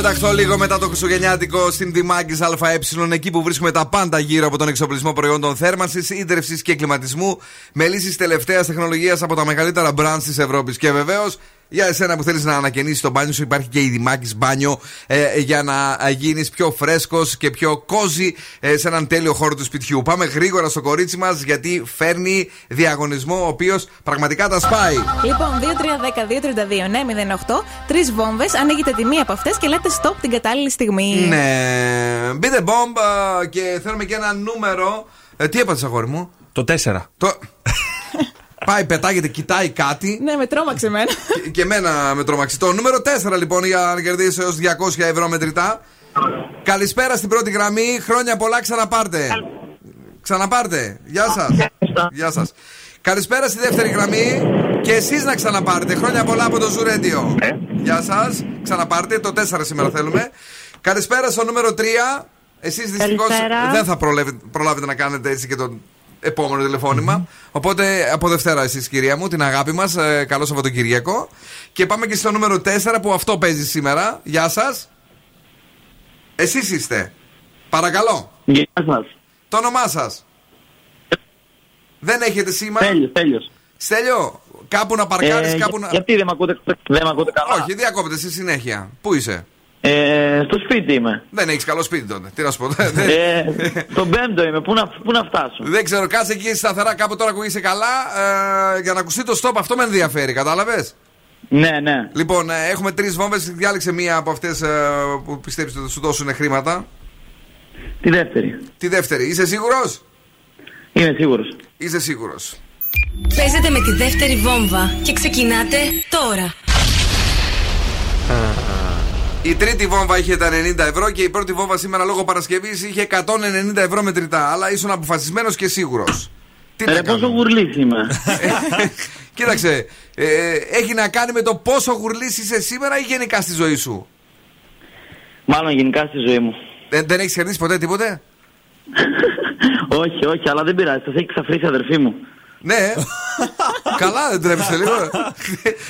Year. Για να πεταχτώ λίγο μετά το Χριστουγεννιάτικο στην Δημάκη ΑΕ, εκεί που βρίσκουμε τα πάντα γύρω από τον εξοπλισμό προϊόντων θέρμανσης, ίδρυυσης και κλιματισμού, με λύσεις τελευταίας τεχνολογίας από τα μεγαλύτερα brands της Ευρώπης. Και βεβαίως, για εσένα που θέλεις να ανακαινήσεις το μπάνιο σου, υπάρχει και η Δημάκης μπάνιο ε, για να γίνεις πιο φρέσκος και πιο κόζι ε, σε έναν τέλειο χώρο του σπιτιού. Πάμε γρήγορα στο κορίτσι μας γιατί φέρνει διαγωνισμό ο οποίος πραγματικά τα σπάει. Λοιπόν, 2-3-10-2-32, ναι, 08. Τρεις βόμβες. Ανοίγετε τη μία από αυτές και λέτε stop την κατάλληλη στιγμή. Ναι. Be the bomb ε, και θέλουμε και ένα νούμερο. Ε, τι έπαθες, αγόρι μου; Το 4. Το... πάει, πετάγεται, κοιτάει κάτι. Ναι, με τρόμαξε εμένα. Και- και εμένα με τρομαξε. Το νούμερο 4 λοιπόν για να κερδίσει έως 200 ευρώ μετρητά. Καλησπέρα στην πρώτη γραμμή. Χρόνια πολλά, ξαναπάρτε. Ξαναπάρτε. Γεια σας. Γεια σας. Καλησπέρα στη δεύτερη γραμμή. Και εσείς να ξαναπάρτε. Χρόνια πολλά από το Zoo Radio. Γεια σας. Ξαναπάρτε. Το 4 σήμερα θέλουμε. Καλησπέρα στο νούμερο 3. Εσείς δυστυχώς Καλησπέρα. δεν θα προλάβετε, προλάβετε να κάνετε έτσι και το επόμενο τηλεφώνημα. Οπότε από Δευτέρα εσείς, κυρία μου, την αγάπη μας. καλό Σαββατοκύριακο. Και πάμε και στο νούμερο 4 που αυτό παίζει σήμερα. Γεια σας. Εσείς είστε. Παρακαλώ. Γεια σας. Το όνομά σας. Δεν έχετε σήμα. Τέλειος, τέλειος. Στέλιο, κάπου να παρκάρεις, Ε, κάπου για- να. Γιατί δεν με ακούτε, δεν με ακούτε καλά; Όχι, διακόπτε στη συνέχεια. Πού είσαι; Ε, στο σπίτι είμαι. Δεν έχεις καλό σπίτι τότε. Τι να σου πω. Ε, στον πέμπτο είμαι. Πού να, πού να φτάσω; Δεν ξέρω, κάτσε εκεί σταθερά κάπου τώρα ακούγεσαι καλά. Ε, για να ακουστεί το stop, αυτό με ενδιαφέρει, κατάλαβες; Ναι, ναι. Λοιπόν, ε, έχουμε τρεις βόμβες. Διάλεξε μία από αυτές που πιστεύεις ότι θα σου δώσουν χρήματα. Τη δεύτερη. Τη δεύτερη. Είσαι σίγουρος; Είμαι σίγουρος. Είσαι σίγουρος. Παίζετε με τη δεύτερη βόμβα και ξεκινάτε τώρα. Η τρίτη βόμβα είχε τα 90 ευρώ και η πρώτη βόμβα σήμερα λόγω Παρασκευής είχε 190 ευρώ μετρητά. Αλλά ήσουν αποφασισμένος και σίγουρος. Τι να Ρε, πόσο κάνουμε; γουρλής είμαι. Κοίταξε, ε, έχει να κάνει με το πόσο γουρλής είσαι σήμερα ή γενικά στη ζωή σου; Μάλλον γενικά στη ζωή μου. Δεν, δεν έχεις κερδίσει ποτέ τίποτε; όχι, όχι, αλλά δεν πειράζει. Σα έχει ξαφρίσει η αδερφή μου. Ναι. Καλά, δεν τρέπεσαι λίγο.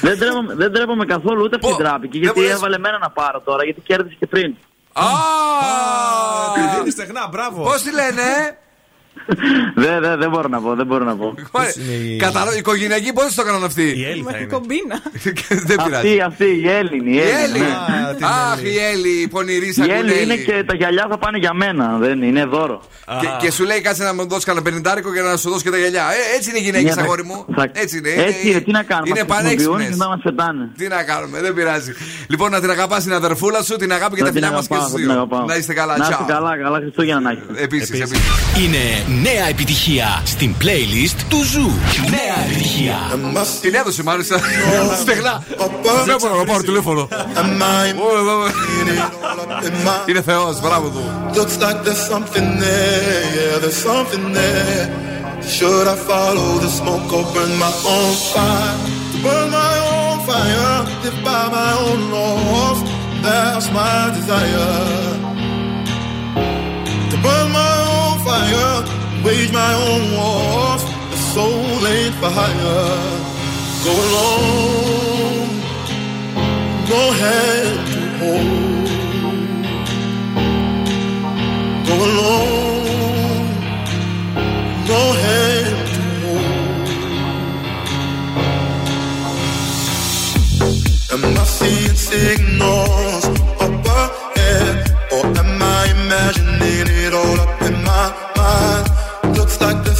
δεν, τρέπομαι, δεν τρέπομαι καθόλου ούτε αυτή την τράπηκε. Γιατί μπορείς- έβαλε μένα να πάρω τώρα, γιατί κέρδισε και πριν. Α! Τη δίνει στεγνά, μπράβο. Πώς τη λένε, ε; Δεν δεν- δεν μπορώ να πω, δεν μπορώ να πω. Κατάλαβα, οικογενειακή πώ το έκαναν αυτοί. Η Έλλη Με κομπίνα. Δεν πειράζει. Αυτή, αυτή, η Έλληνη. Η Η Έλληνη, Έλλη. ναι. Αχ, η Έλλη, η πονηρή Η σαν Έλλη είναι και τα γυαλιά θα πάνε για μένα, δεν είναι δώρο. Και, και σου λέει κάτσε να μου δώσεις κανένα πενιντάρικο για να σου δώσει και τα γυαλιά. Ε, έτσι είναι οι γυναίκες, Ναι, θα- αγόρι μου. θα- Έτσι είναι. Έτσι είναι, τι να κάνουμε. Είναι μας χρησιμοποιούν πανέξυπνες. και να μας πετάνε. Τι να κάνουμε, δεν πειράζει. Λοιπόν, να την αγαπάς την αδερφούλα σου, την αγάπη και Θα τα την φιλιά μας και αγαπάω, στους θα την δύο. αγαπάω. Να είστε καλά, Να είστε ciao. καλά, καλά Χριστούγεννα να έχετε. Επίσης, επίσης. Είναι νέα επιτυχία στην playlist του Ζου. Νέα επιτυχία. Την έδωσε μάλιστα. Στεγνά. Δεν μπορώ να πάρω τηλέφωνο. Ω, εδώ. Είναι Θεό, μπράβο του. Looks like there's something there, yeah, there's something there. Should I follow the smoke or burn my own fire? To burn my own fire, live by my own laws. That's my desire. To burn my own fire, wage my own wars. The soul ain't for hire. Go alone, no hand to hold. Go alone, no hand to hold. Am I seeing signals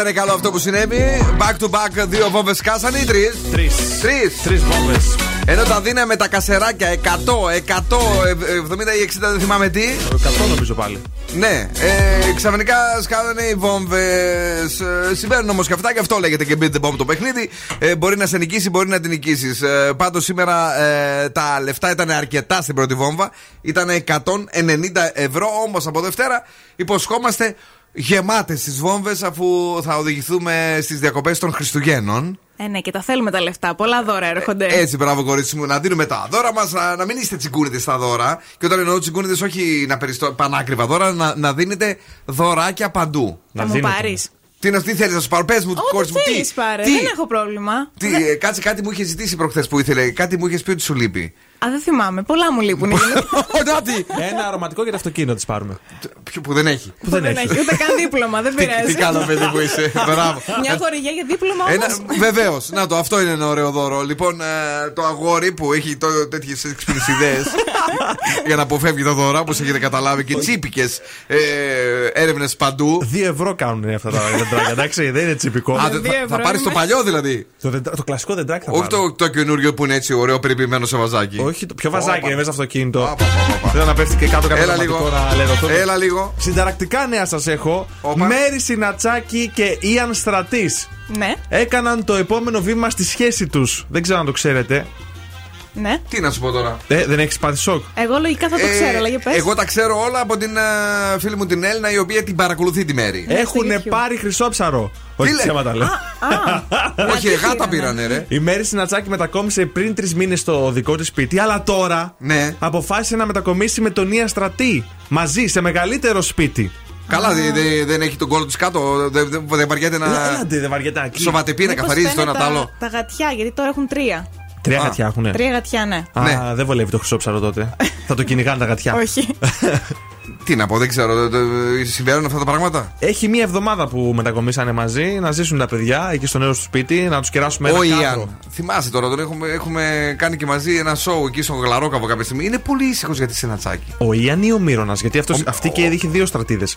Ήταν καλό αυτό που συνέβη. Back to back, δύο βόμβες κάσανε ή τρεις; Τρεις. Τρεις. Τρεις βόμβες. Ενώ τα δίναμε τα κασεράκια 100, 100, ε, 70 ή 60, δεν θυμάμαι τι. 100 νομίζω πάλι. Ναι, ε, ξαφνικά σκάνανε οι βόμβες. Ε, συμβαίνουν όμως και αυτά και αυτό λέγεται και beat the bomb το παιχνίδι. Ε, μπορεί να σε νικήσει, μπορεί να την νικήσεις. Ε, Πάντως σήμερα ε, τα λεφτά ήταν αρκετά στην πρώτη βόμβα. Ήταν 190 ευρώ, όμως από Δευτέρα υποσχόμαστε γεμάτες τις βόμβες αφού θα οδηγηθούμε στις διακοπές των Χριστουγέννων. Ε, ναι, και τα θέλουμε τα λεφτά. Πολλά δώρα έρχονται. Έτσι, μπράβο, κορίτσι μου, να δίνουμε τα δώρα μας, να, να μην είστε τσιγκούνιδες στα δώρα. Και όταν εννοώ τσιγκούνιδες, όχι να περιστώ πανάκριβα δώρα, να, να δίνετε δωράκια παντού. Θα μου πάρεις. Τι, να- τι θέλεις να σου πάρω, πες μου, κόρη μου, Ό,τι τι. θέλεις πάρε. τι, Δεν έχω πρόβλημα. τι, ε, κάτσε κάτι μου είχες ζητήσει προχθές που ήθελε, κάτι μου είχες πει ότι σου λείπει. Α, δεν θυμάμαι. Πολλά μου λείπουν. Νάτι! Ένα αρωματικό για το αυτοκίνητο τη πάρουμε. Ποιο που δεν έχει. Που δεν έχει. Ούτε καν δίπλωμα, δεν Τι, πειράζει. τι καλό παιδί που είσαι. Μπράβο. Μια χορηγία για δίπλωμα Ένα, όμω. Βεβαίως. Να το, αυτό είναι ένα ωραίο δώρο. Λοιπόν, ε, το αγόρι που έχει τέτοιες έξυπνες ιδέες για να αποφεύγει τα δώρα, όπως έχετε καταλάβει, και τσίπικες ε, έρευνες παντού. Δύο ευρώ κάνουν αυτά τα δεντράκια, εντάξει, δεν είναι τσιπικό. Α, δε- θα, θα πάρεις το παλιό δηλαδή. Το, δεντρα- το κλασικό δεντράκι θα Όχι πάρω. το, το καινούριο που είναι έτσι ωραίο περιποιημένο σε βαζάκι. Όχι, το πιο βαζάκι Όπα. είναι μέσα στο αυτοκίνητο. Θέλω να πέφτει και κάτω κάποιο Έλα δραματικό λίγο. να λερωθούμε. Έλα λίγο. Συνταρακτικά νέα σας έχω. Μέρη Σινατσάκη και Ιαν Στρατής Ναι, έκαναν το επόμενο βήμα στη σχέση τους. Δεν ξέρω αν το ξέρετε. Ναι. Τι να σου πω τώρα; Ε, δεν έχεις πάθει σοκ; Εγώ λογικά θα το Ε, ξέρω, αλλά για πες. Εγώ τα ξέρω όλα από την ε, φίλη μου την Έλληνα η οποία την παρακολουθεί τη μέρη. Έχουν πάρει χρυσόψαρο. Όχι λέ- ψέματα λέω. Όχι, γάτα πήρανε, ρε. Η Μέρη Σινατσάκη μετακόμισε πριν τρεις μήνες στο δικό της σπίτι, αλλά τώρα Ναι. αποφάσισε να μετακομίσει με τον Ία Στρατή. Μαζί, σε μεγαλύτερο σπίτι. Καλά, δε- δε- δεν έχει τον κόλλο της κάτω. Δεν δε, δεν βαριέται να. Έλα, Έλαντε, δεν βαριέται να κλεί. Σοβατεπεί να Μήπως καθαρίζει το φταίνε ένα τ' άλλο. Τα γατιά, γιατί τώρα έχουν τρία. Τρία Α. γατιά έχουνε. Τρία γατιά, ναι. Α, δεν βολεύει το χρυσόψαρο τότε. Θα το κυνηγάνε τα γατιά. Όχι. Τι να πω, δεν ξέρω. δε- δε- Συμβαίνουν αυτά τα πράγματα; Έχει μία εβδομάδα που μετακομίσανε μαζί να ζήσουν τα παιδιά εκεί στο νέο τους σπίτι, να τους κεράσουμε ένα Ο κάδρο. Ιαν. Θυμάσαι τώρα, τον έχουμε, έχουμε κάνει και μαζί ένα σοου εκεί στον Γλαρόκαβο κάποια στιγμή. Είναι πολύ ήσυχος για τη Σενατσάκη. Ο Ιαν ή ο Μύρονα, γιατί αυτός, αυτή και είχε δύο στρατίδες.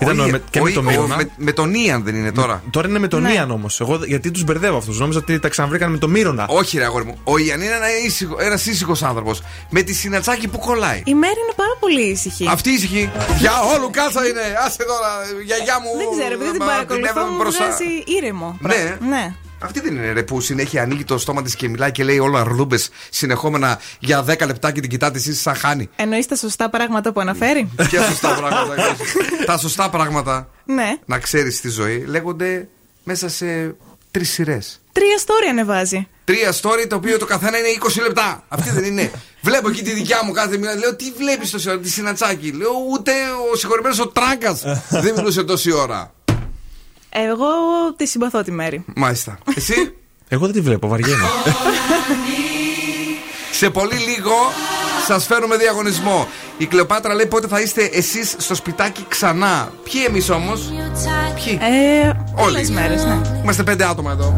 Ήταν Ο ο- Ιαν- με- και ο με Ι- τον ο- Μύρονα. με- Με τον Ιαν δεν είναι τώρα. Τώρα είναι με τον Ναι. Ιαν όμως. Εγώ γιατί τους μπερδεύω αυτούς. Νόμιζα ότι τα ξαναβρήκαν με τον Μύρονα. Όχι, ρε αγόρι μου. Ο Ιαν είναι ένα ήσυχο, ένας ήσυχος άνθρωπος Με τη Σινατσάκη που κολλάει. Η Μέρη είναι πάρα πολύ ήσυχη. Αυτή ήσυχη. Για όλου κάτσα είναι. Άσε τώρα, γιαγιά μου. Δεν ξέρω, επειδή την μα, παρακολουθώ έβλεπε μου μπροστά. βγάζει ήρεμο. Ναι. Ναι. Αυτή δεν είναι ρε που συνέχεια ανοίγει το στόμα της και μιλάει και λέει όλα αρλούμπες συνεχόμενα για 10 λεπτά και την κοιτάτε εσεί σαν χάνει. Εννοείς τα σωστά πράγματα που αναφέρει; Ποια σωστά πράγματα. Τα σωστά πράγματα, ναι. να ξέρεις στη ζωή, λέγονται μέσα σε τρεις σειρές. Τρία story ανεβάζει. Τρία story το οποίο το καθένα είναι 20 λεπτά. Αυτή δεν είναι. Βλέπω εκεί τη δικιά μου κάθε μήνα. Λέω τι βλέπεις τόση ώρα, τη συνατσάκι. Λέω ούτε ο συγχωρημένος ο Τράγκα δεν μιλούσε τόση ώρα. Εγώ τη συμπαθώ τη Μέρη. Μάλιστα. Εσύ; Εγώ δεν τη βλέπω, βαριέμαι. Σε πολύ λίγο σας φέρουμε διαγωνισμό. Η Κλεοπάτρα λέει πότε θα είστε εσείς στο σπιτάκι ξανά. Ποιοι εμείς όμως; Ποιοι; Ε, Όλοι. πολλές μέρες, ναι. Είμαστε πέντε άτομα εδώ.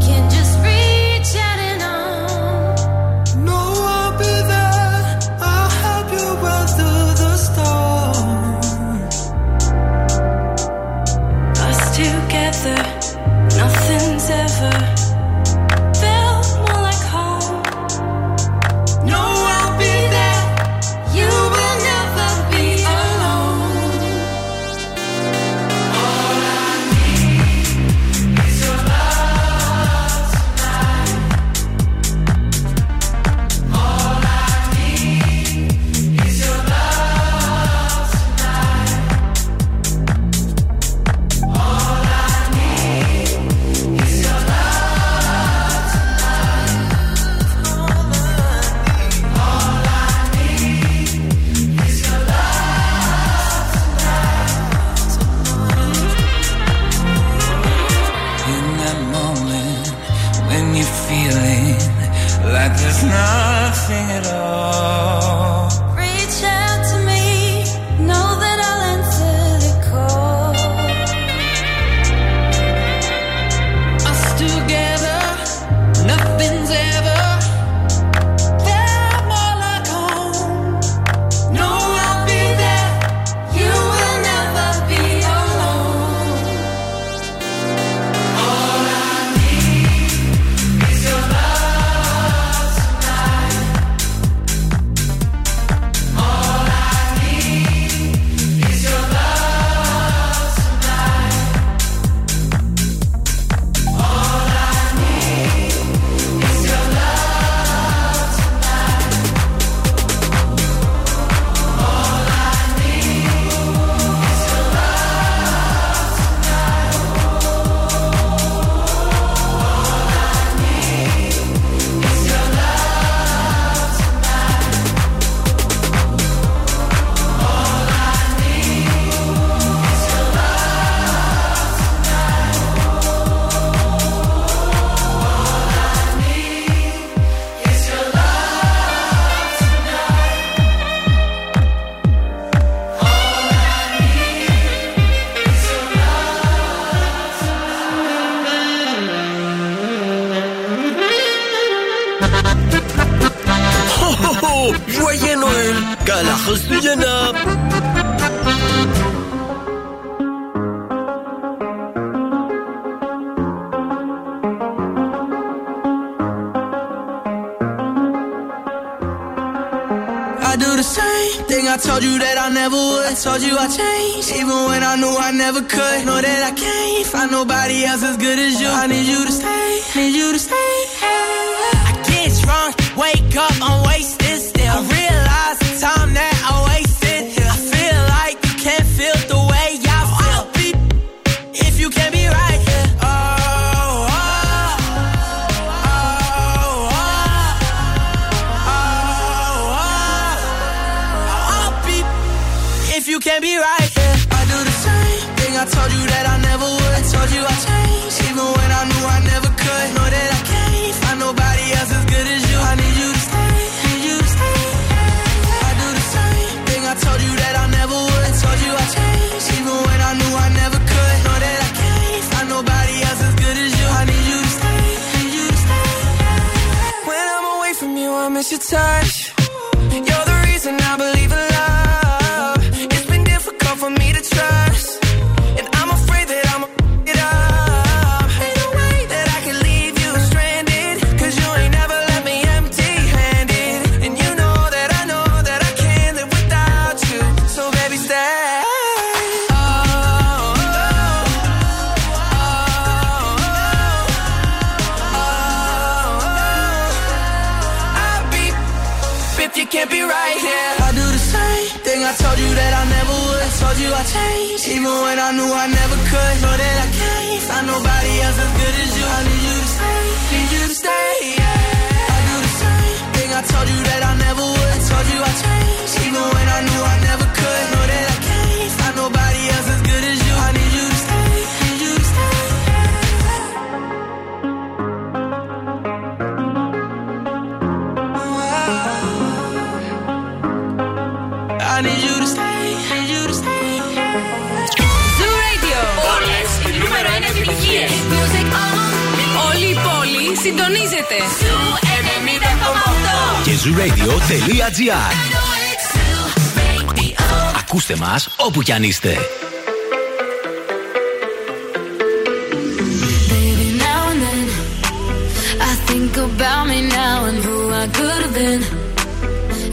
answer never could. Know that I can't find nobody else as good as you. I need you to I need you to stay, need you to stay. Zoo Radio. Όλες οι νούμερο 1 επιτυχίες. Όλη η πόλη συντονίζεται. Zoo Και zooradio.gr Ακούστε μας όπου κι αν είστε. About.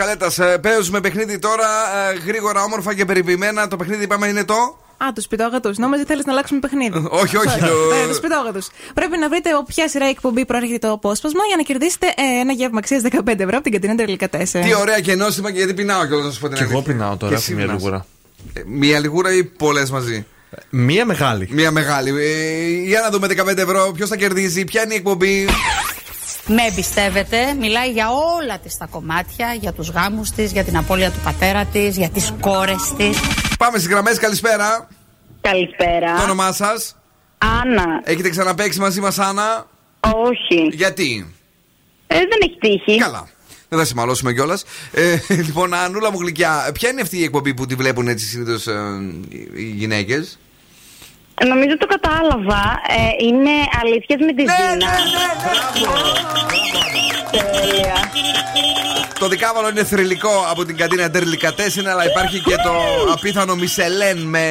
Καλέτας, παίζουμε παιχνίδι τώρα ε, γρήγορα, όμορφα και περιποιημένα. Το παιχνίδι είπαμε είναι το; Α, του πιτόγατου. Νόμιζα θέλεις να αλλάξουμε παιχνίδι. Όχι, όχι, Sorry. το- Ε, του πιτόγατου. Πρέπει να βρείτε από ποια σειρά εκπομπή προέρχεται το απόσπασμα για να κερδίσετε ε, ένα γεύμα αξίας 15 ευρώ από την καντίνα Τερλικά 4. Τι ωραία και νόστιμα και γιατί πεινάω κιόλα να σου πω την Κι εγώ αλήθεια. πεινάω τώρα, Και έχω μια εσύ λιγούρα. πεινάς. Ε, Μία λιγούρα ή πολλές μαζί; Μία μεγάλη. Μία μεγάλη. Ε, για να δούμε 15 ευρώ, ποιος θα κερδίζει, ποια είναι η εκπομπή. Με εμπιστεύεται, μιλάει για όλα της τα κομμάτια, για τους γάμους της, για την απώλεια του πατέρα της, για τις κόρες της. Πάμε στις γραμμές, καλησπέρα. Καλησπέρα. Το όνομά σας; Άννα. Έχετε ξαναπέξει μαζί μας, Άννα; Όχι. Γιατί; Ε, δεν έχει τύχει. Καλά. Δεν θα συμμαλώσουμε κιόλας. Ε, λοιπόν, Ανούλα μου γλυκιά, ποια είναι αυτή η εκπομπή που τη βλέπουν έτσι συνήθως οι γυναίκες; Ε, Νομίζω το κατάλαβα. Ε, είναι αλήθειες με τη Ζήνα. Τέλεια. Το δικάβαλο είναι θρηλυκό από την καντίνα Ντερλικατέσιν, αλλά υπάρχει και το απίθανο Μισελέν με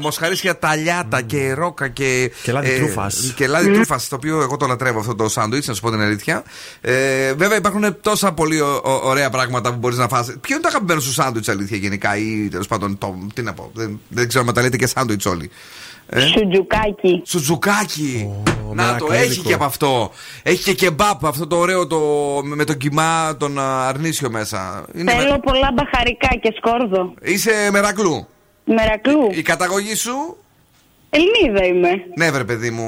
μοσχαρίσια ταλιάτα και ρόκα και. Και λάδι τρούφας. Και λάδι Μμ. τρούφας, το οποίο εγώ το λατρεύω αυτό το σάντουιτς, να σου πω την αλήθεια. Ε, βέβαια υπάρχουν τόσα πολύ ο- ο- ωραία πράγματα που μπορείς να φας. Ποιο είναι το αγαπημένο σου σάντουιτς, αλήθεια, γενικά, ή τέλος πάντων, το, τι να πω. Δεν, δεν ξέρω αν τα λέτε και σάντουιτς όλοι. Ε; Σουτζουκάκι. Σουτζουκάκι. Να το μερακλέδικο. έχει και από αυτό. Έχει και κεμπάπ, αυτό το ωραίο το, με τον κιμά, τον α, αρνίσιο μέσα. Είναι Θέλω με- πολλά μπαχαρικά και σκόρδο. Είσαι μερακλού. Μερακλού. Η καταγωγή σου; Ελληνίδα είμαι. Ναι, βρε παιδί μου.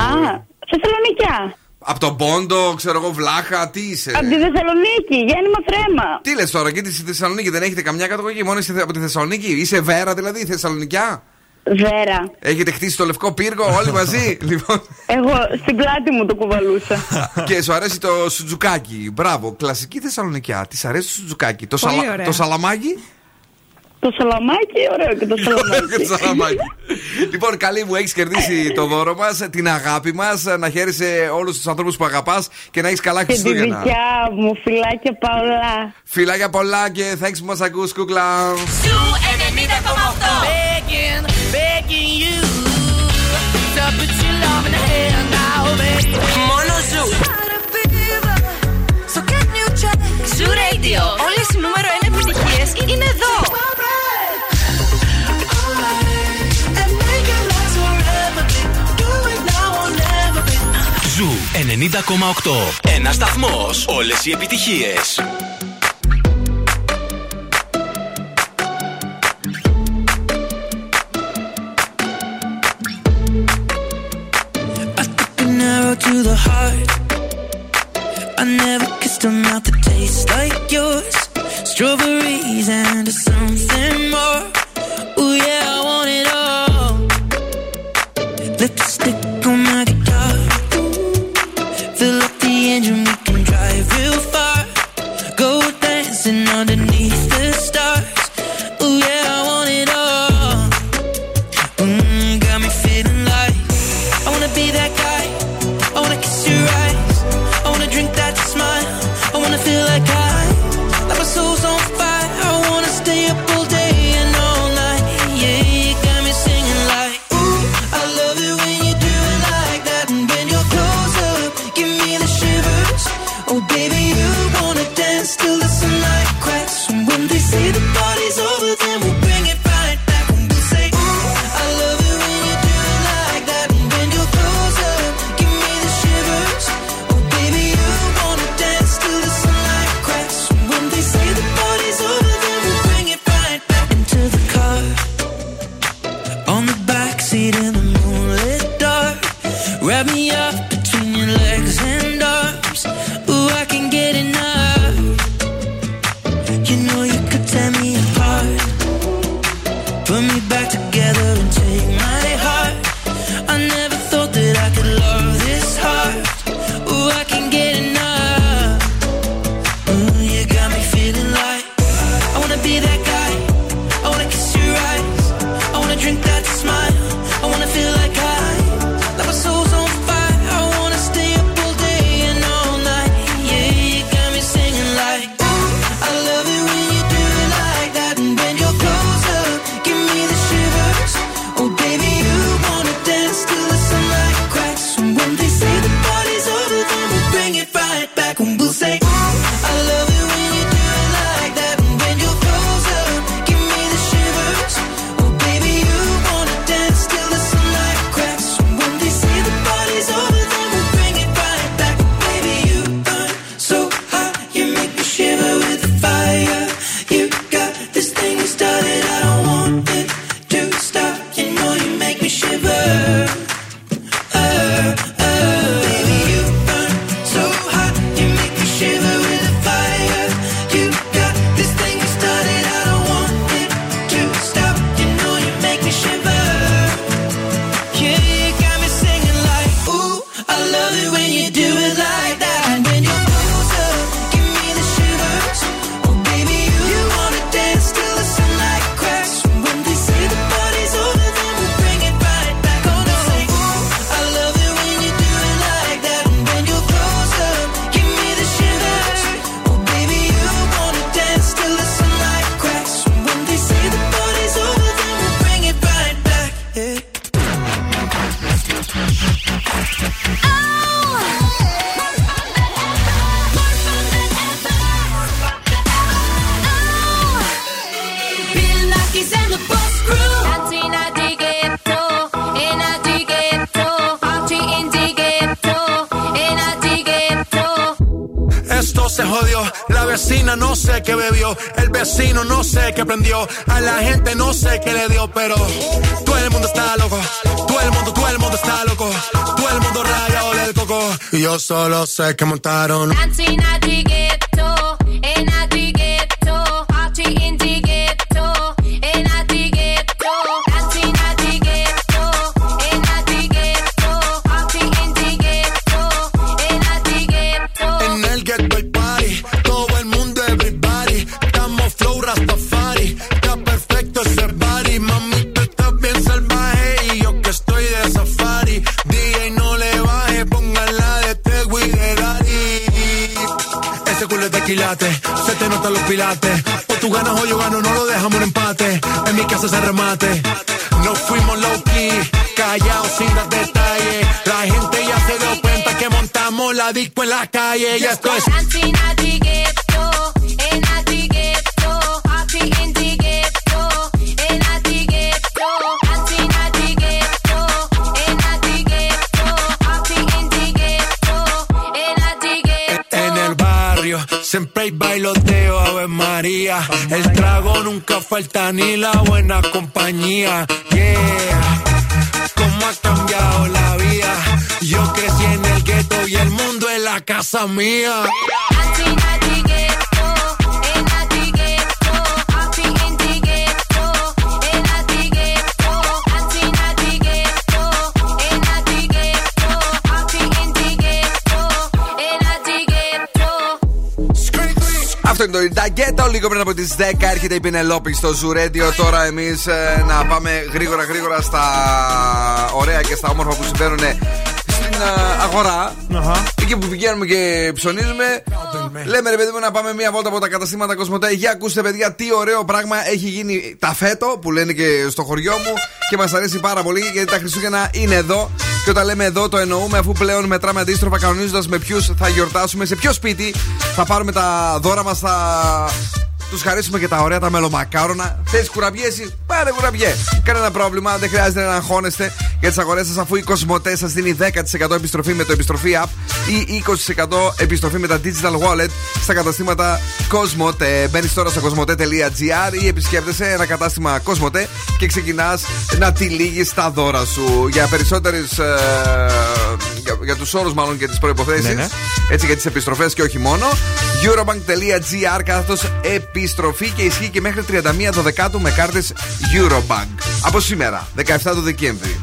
Α, Θεσσαλονικιά. Από τον Πόντο, ξέρω εγώ, βλάχα, τι είσαι; Από τη Θεσσαλονίκη, γέννημα θρέμα. Τι λες τώρα, και στη Θεσσαλονίκη δεν έχετε καμιά καταγωγή, μόνο είστε από τη Θεσσαλονίκη; Είσαι βέρα δηλαδή, Θεσσαλονικιά; Βέρα. Έχετε χτίσει το λευκό πύργο όλοι μαζί; λοιπόν. Εγώ στην πλάτη μου το κουβαλούσα. και σου αρέσει το σουτζουκάκι. Μπράβο, κλασική Θεσσαλονικιά. Της αρέσει το σουτζουκάκι. Το, Πολύ σαλα... ωραία. το σαλαμάκι; Το σαλαμάκι, ωραίο και το σαλαμάκι. Και το σαλαμάκι. λοιπόν, καλή μου, έχεις κερδίσει το δώρο μας, την αγάπη μας, να χαίρεσαι όλους τους ανθρώπους που αγαπάς και να έχεις καλά και τη Χριστούγεννα. δικιά μου, φιλάκια πολλά. Φιλάκια πολλά και θα έχει που μας ακούς, κούκλα. Ζου 90,8 Begging, begging you To put your loving hand out, baby Μόνο στο Ζου Radio Όλες οι νούμερο 1 επιτυχίες είναι εδώ Ζου 90,8. Ένας σταθμός. Όλες οι επιτυχίες. An to the heart. I never kissed a mouth that tastes like yours. Strawberries and something more. Ooh, yeah, I want it all. Lipstick on my guitar. Fill up the engine, solo sé que montaron. At the ghetto, in at the ghetto. En el barrio siempre hay bailoteo, Ave María. El trago nunca falta ni la buena compañía. Yeah, cómo ha cambiado la. Yo crecí en el gueto y el mundo es la casa mía. Αυτό είναι το Ιντακέτο. Λίγο πριν από τις 10 έρχεται η Πινελόπη στο Ζουρέντιο. Τώρα εμείς ε, να πάμε γρήγορα γρήγορα στα ωραία και στα όμορφα που συμβαίνουν στην ε, αγορά. Εκεί που πηγαίνουμε και ψωνίζουμε. Λέμε ρε παιδί μου να πάμε μία βόλτα από τα καταστήματα Κοσμοτέ. Για ακούστε παιδιά τι ωραίο πράγμα έχει γίνει τα φέτο που λένε και στο χωριό μου και μας αρέσει πάρα πολύ γιατί τα Χριστούγεννα είναι εδώ. Και όταν λέμε εδώ το εννοούμε αφού πλέον μετράμε αντίστροφα κανονίζοντας με ποιους θα γιορτάσουμε, σε ποιο σπίτι θα πάρουμε τα δώρα μας, θα τους χαρίσουμε και τα ωραία τα μελομακάρονα. Θε κουραμπιέ, εσύ, πάρε κουραμπιέ. Κανένα πρόβλημα, δεν χρειάζεται να αγχώνεστε για τις αγορές σας αφού η Κοσμοτέ σας δίνει 10% επιστροφή με το επιστροφή app ή 20% επιστροφή με τα digital wallet στα καταστήματα Κοσμοτέ. Μπαίνεις τώρα στο κοσμοτέ.gr ή επισκέπτεσαι ένα κατάστημα Κοσμοτέ και ξεκινάς να τυλίγεις τα δώρα σου. Για περισσότερες. για, για τους όρους μάλλον και τις προποθέσει. Ναι, ναι. Έτσι για τις επιστροφές και όχι μόνο. Eurobank.gr κάθετος επιστροφή και ισχύει και μέχρι 31 Δεκάτου με κάρτες Eurobank. Από σήμερα, 17 του Δεκέμβρη.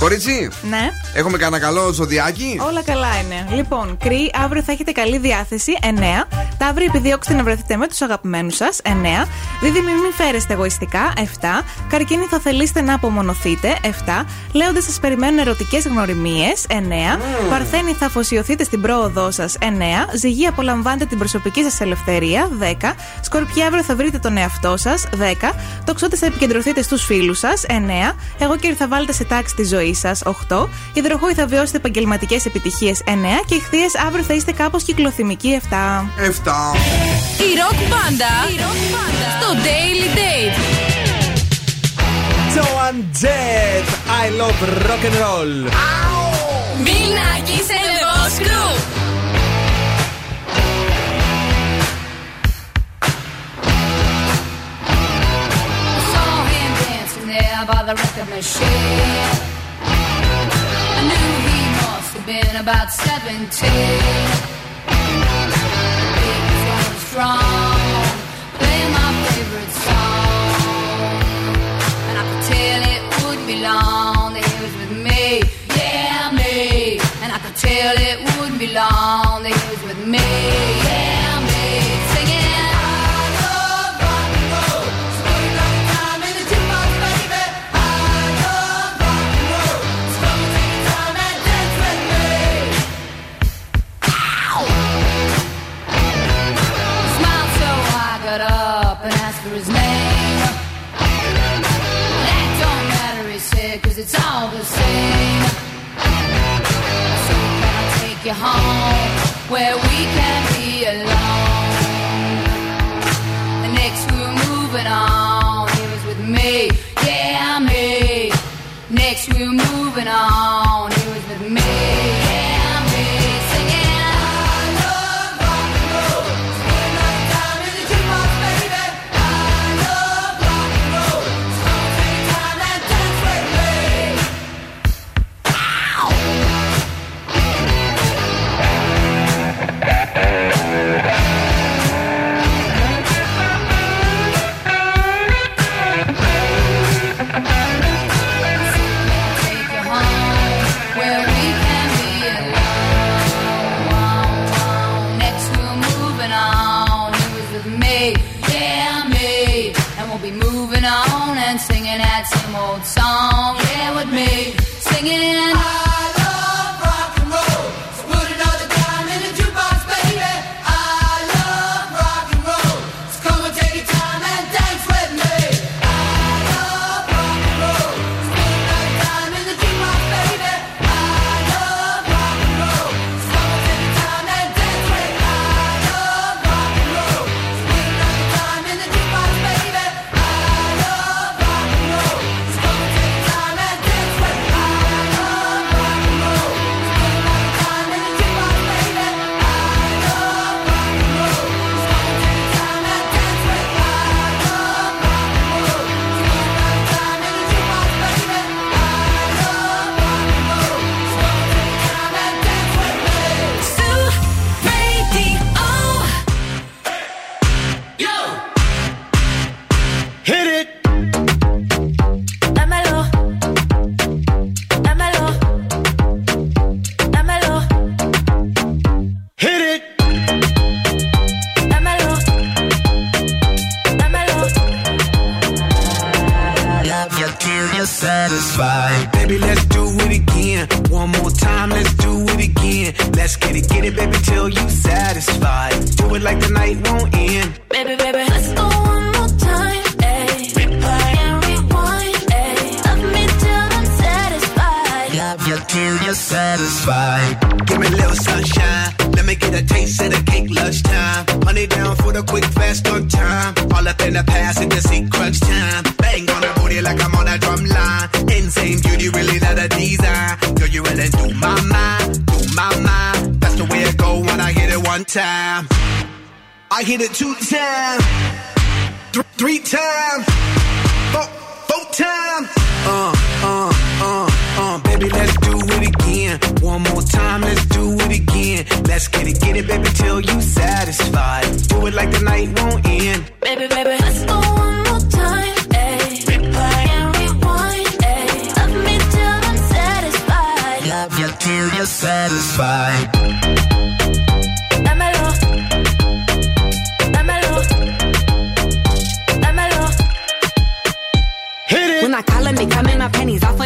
Κορίτσι, Ναι. έχουμε κανένα καλό ζωδιάκι; Όλα καλά είναι. Λοιπόν, Κρυ, αύριο θα έχετε καλή διάθεση. 9. Ταύροι, επιδιώξτε να βρεθείτε με τους αγαπημένους σας. 9. Δίδυμοι, μην φέρεστε εγωιστικά. 7. Καρκίνοι, θα θελήσετε να απομονωθείτε. 7. Λέοντε, σας περιμένουν ερωτικές γνωριμίες. 9. Παρθένοι, θα αφοσιωθείτε στην πρόοδό σας. 9. Ζυγοί, απολαμβάνετε την προσωπική σας ελευθερία. 10. Σκορπιά, αύριο θα βρείτε τον εαυτό σας. 10. Τοξότες, θα επικεντρωθείτε στους φίλους σας. 9. Εγώ και θα βάλετε σε τάξη της ζωής σας. 8. Υδροχόοι, θα βιώσετε επαγγελματικές επιτυχίες. 9. Και ηχθείε, αύριο θα είστε κάπως κυκλοθυμικοί. 7. 7. Η ροκ μπάντα στο Daily Date. Joan Jett, I love rock and roll. Μινάκης and the Boss Crew. saw him dancing there by the record machine. He must have been about 17. He was strong, where we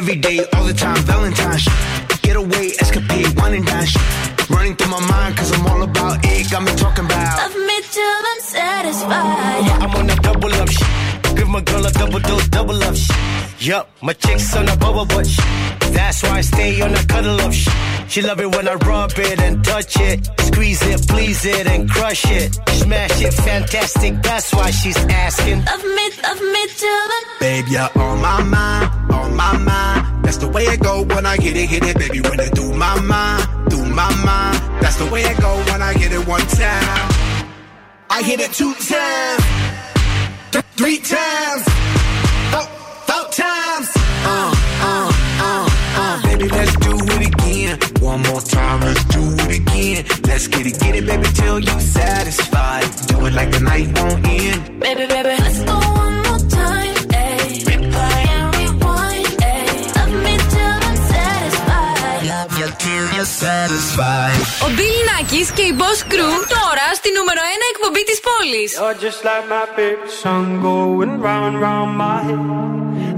Every day, all the time, Valentine's. Get away, escapade, wine and dine. Running through my mind, cause I'm all about it. Got me talking about. Love me till I'm satisfied. I'm on a double up shit. Give my girl a double dose, double up shit. Yup, my chick's on a bubble butt shit. That's why I stay on a cuddle up shit. She love it when I rub it and touch it. Squeeze it, please it, and crush it. Smash it, fantastic. That's why she's asking. Love me, love me till I'm Babe, you're on my mind, on my mind. That's the way it go when I hit it, hit it, baby. When it do my mind, do my mind. That's the way it go when I hit it one time. I hit it two times, th- three times, four, four times. Uh, uh, uh, uh. Baby, let's do it again. One more time, let's do it again. Let's get it, get it, baby, till you satisfied. Do it like the night won't end. Baby, baby, let's go one more time. Ayy. Replay and rewind. Ayy. Love me till I'm satisfied. Love you till you're satisfied. Ο Bill Nackis και η Boss Crew τώρα στη νούμερο 1 εκπομπή της πόλης. You're just like my favorite song going round round my head.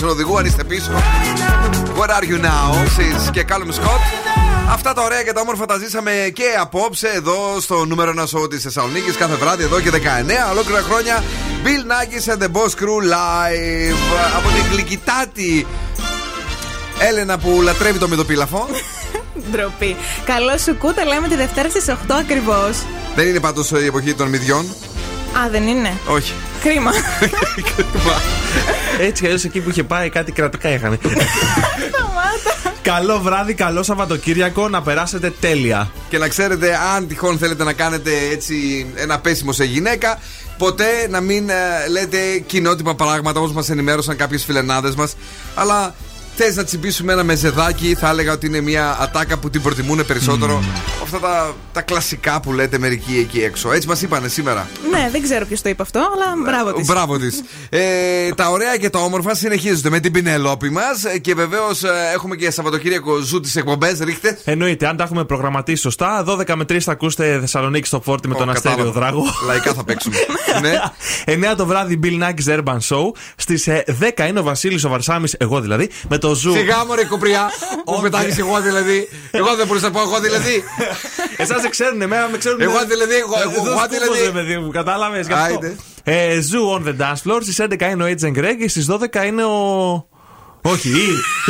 τους οδηγού, του συνοδηγού, αν είστε πίσω. Where are you now, Sis; Και Callum Scott. Αυτά τα ωραία και τα όμορφα τα ζήσαμε και απόψε εδώ στο νούμερο 1 show της Θεσσαλονίκης κάθε βράδυ εδώ και 19 ολόκληρα χρόνια. Bill Nackis and the Boss Crew live από την γλυκητάτη Έλενα που λατρεύει το μυδοπίλαφο. Ντροπή. Καλό σου κούτα λέμε τη Δευτέρα στις 8 ακριβώς. Δεν είναι πάντως η εποχή των μυδιών. Α, δεν είναι; Όχι. Κρίμα. Έτσι κι αλλιώς εκεί που είχε πάει κάτι κρατικά είχαν. καλό βράδυ, καλό Σαββατοκύριακο, να περάσετε τέλεια. Και να ξέρετε, αν τυχόν θέλετε να κάνετε έτσι ένα πέσιμο σε γυναίκα, ποτέ να μην ε, λέτε κοινότυπα πράγματα όπως μας ενημέρωσαν κάποιες φιλενάδες μας. Αλλά θες να τσιμπήσουμε ένα μεζεδάκι, θα έλεγα ότι είναι μια ατάκα που την προτιμούν περισσότερο. Αυτά τα, τα κλασικά που λέτε μερικοί εκεί έξω. Έτσι μας είπανε σήμερα. Ναι, δεν ξέρω ποιος το είπε αυτό, αλλά μπράβο της. Μπράβο της. Ε, τα ωραία και τα όμορφα συνεχίζονται με την Πινελόπη μας και βεβαίως έχουμε και Σαββατοκύριακο Zoo τις εκπομπές. Ρίχτε. Εννοείται, αν τα έχουμε προγραμματίσει σωστά, 12 με 3 θα ακούσετε Θεσσαλονίκη στο φόρτε με τον Αστέριο κατάλαβα. Δράγο. Λαϊκά θα παίξουμε. ναι. 9 το βράδυ Bill Nakis Urban Show. Στις 10 είναι ο Βασίλης ο Βαρσάμι, εγώ δηλαδή, με το Zoo. Σιγά μωρέ κοπριά. Που πετάγεις εγώ δηλαδή. Εγώ δεν μπορούσα να πω εγώ δηλαδή. Εσάς δεν ξέρουν, εμένα με ξέρουν. Εγώ δηλαδή, εγώ- εγώ- εγώ δηλαδή. Παιδί μου, κατάλαβε. Άιντε. Ε, Zoo on the dance floor. Στις 11 είναι ο DJ Greg και στις 12 είναι ο. Όχι, ή,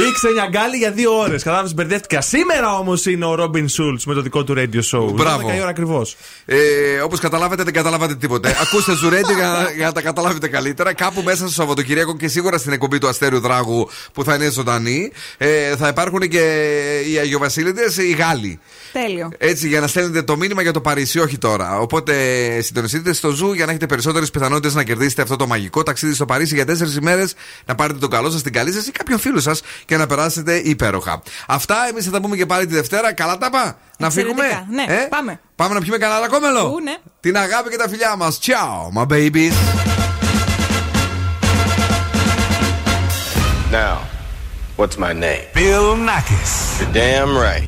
ή Ξένια Γκάλι για δύο ώρες. Κατάλαβες, μπερδεύτηκα. Σήμερα όμως είναι ο Robin Schulz με το δικό του radio show. Μπράβο. 12 η ώρα ακριβώς. Ε, Όπως καταλάβατε, δεν καταλάβατε τίποτε. Ακούστε Zoo Radio για, να- για να τα καταλάβετε καλύτερα. Κάπου μέσα στο Σαββατοκυριακό και σίγουρα στην εκπομπή του Αστέριου Δράγου που θα είναι ζωντανή, ε, θα υπάρχουν και οι Αγιοβασίληδες, οι Γάλλοι. Τέλειο. Έτσι, για να στέλνετε το μήνυμα για το Παρίσι, όχι τώρα. Οπότε συντονιστείτε στο Zoo για να έχετε περισσότερες πιθανότητες να κερδίσετε αυτό το μαγικό ταξίδι στο Παρίσι για τέσσερις ημέρες, να πάρετε τον καλό σας, την καλή σας ή κάποιον φίλο σας και να περάσετε υπέροχα. Αυτά εμείς θα τα πούμε και πάλι τη Δευτέρα. Καλά τα πά. Να Εξαιρετικά. φύγουμε; Ναι, Ε; πάμε. Πάμε να πιούμε κανένα ρακόμελο. Ου, ναι. Την αγάπη και τα φιλιά μας. Ciao, my babies. Now, what's my name? Bill Nackis. You're damn right.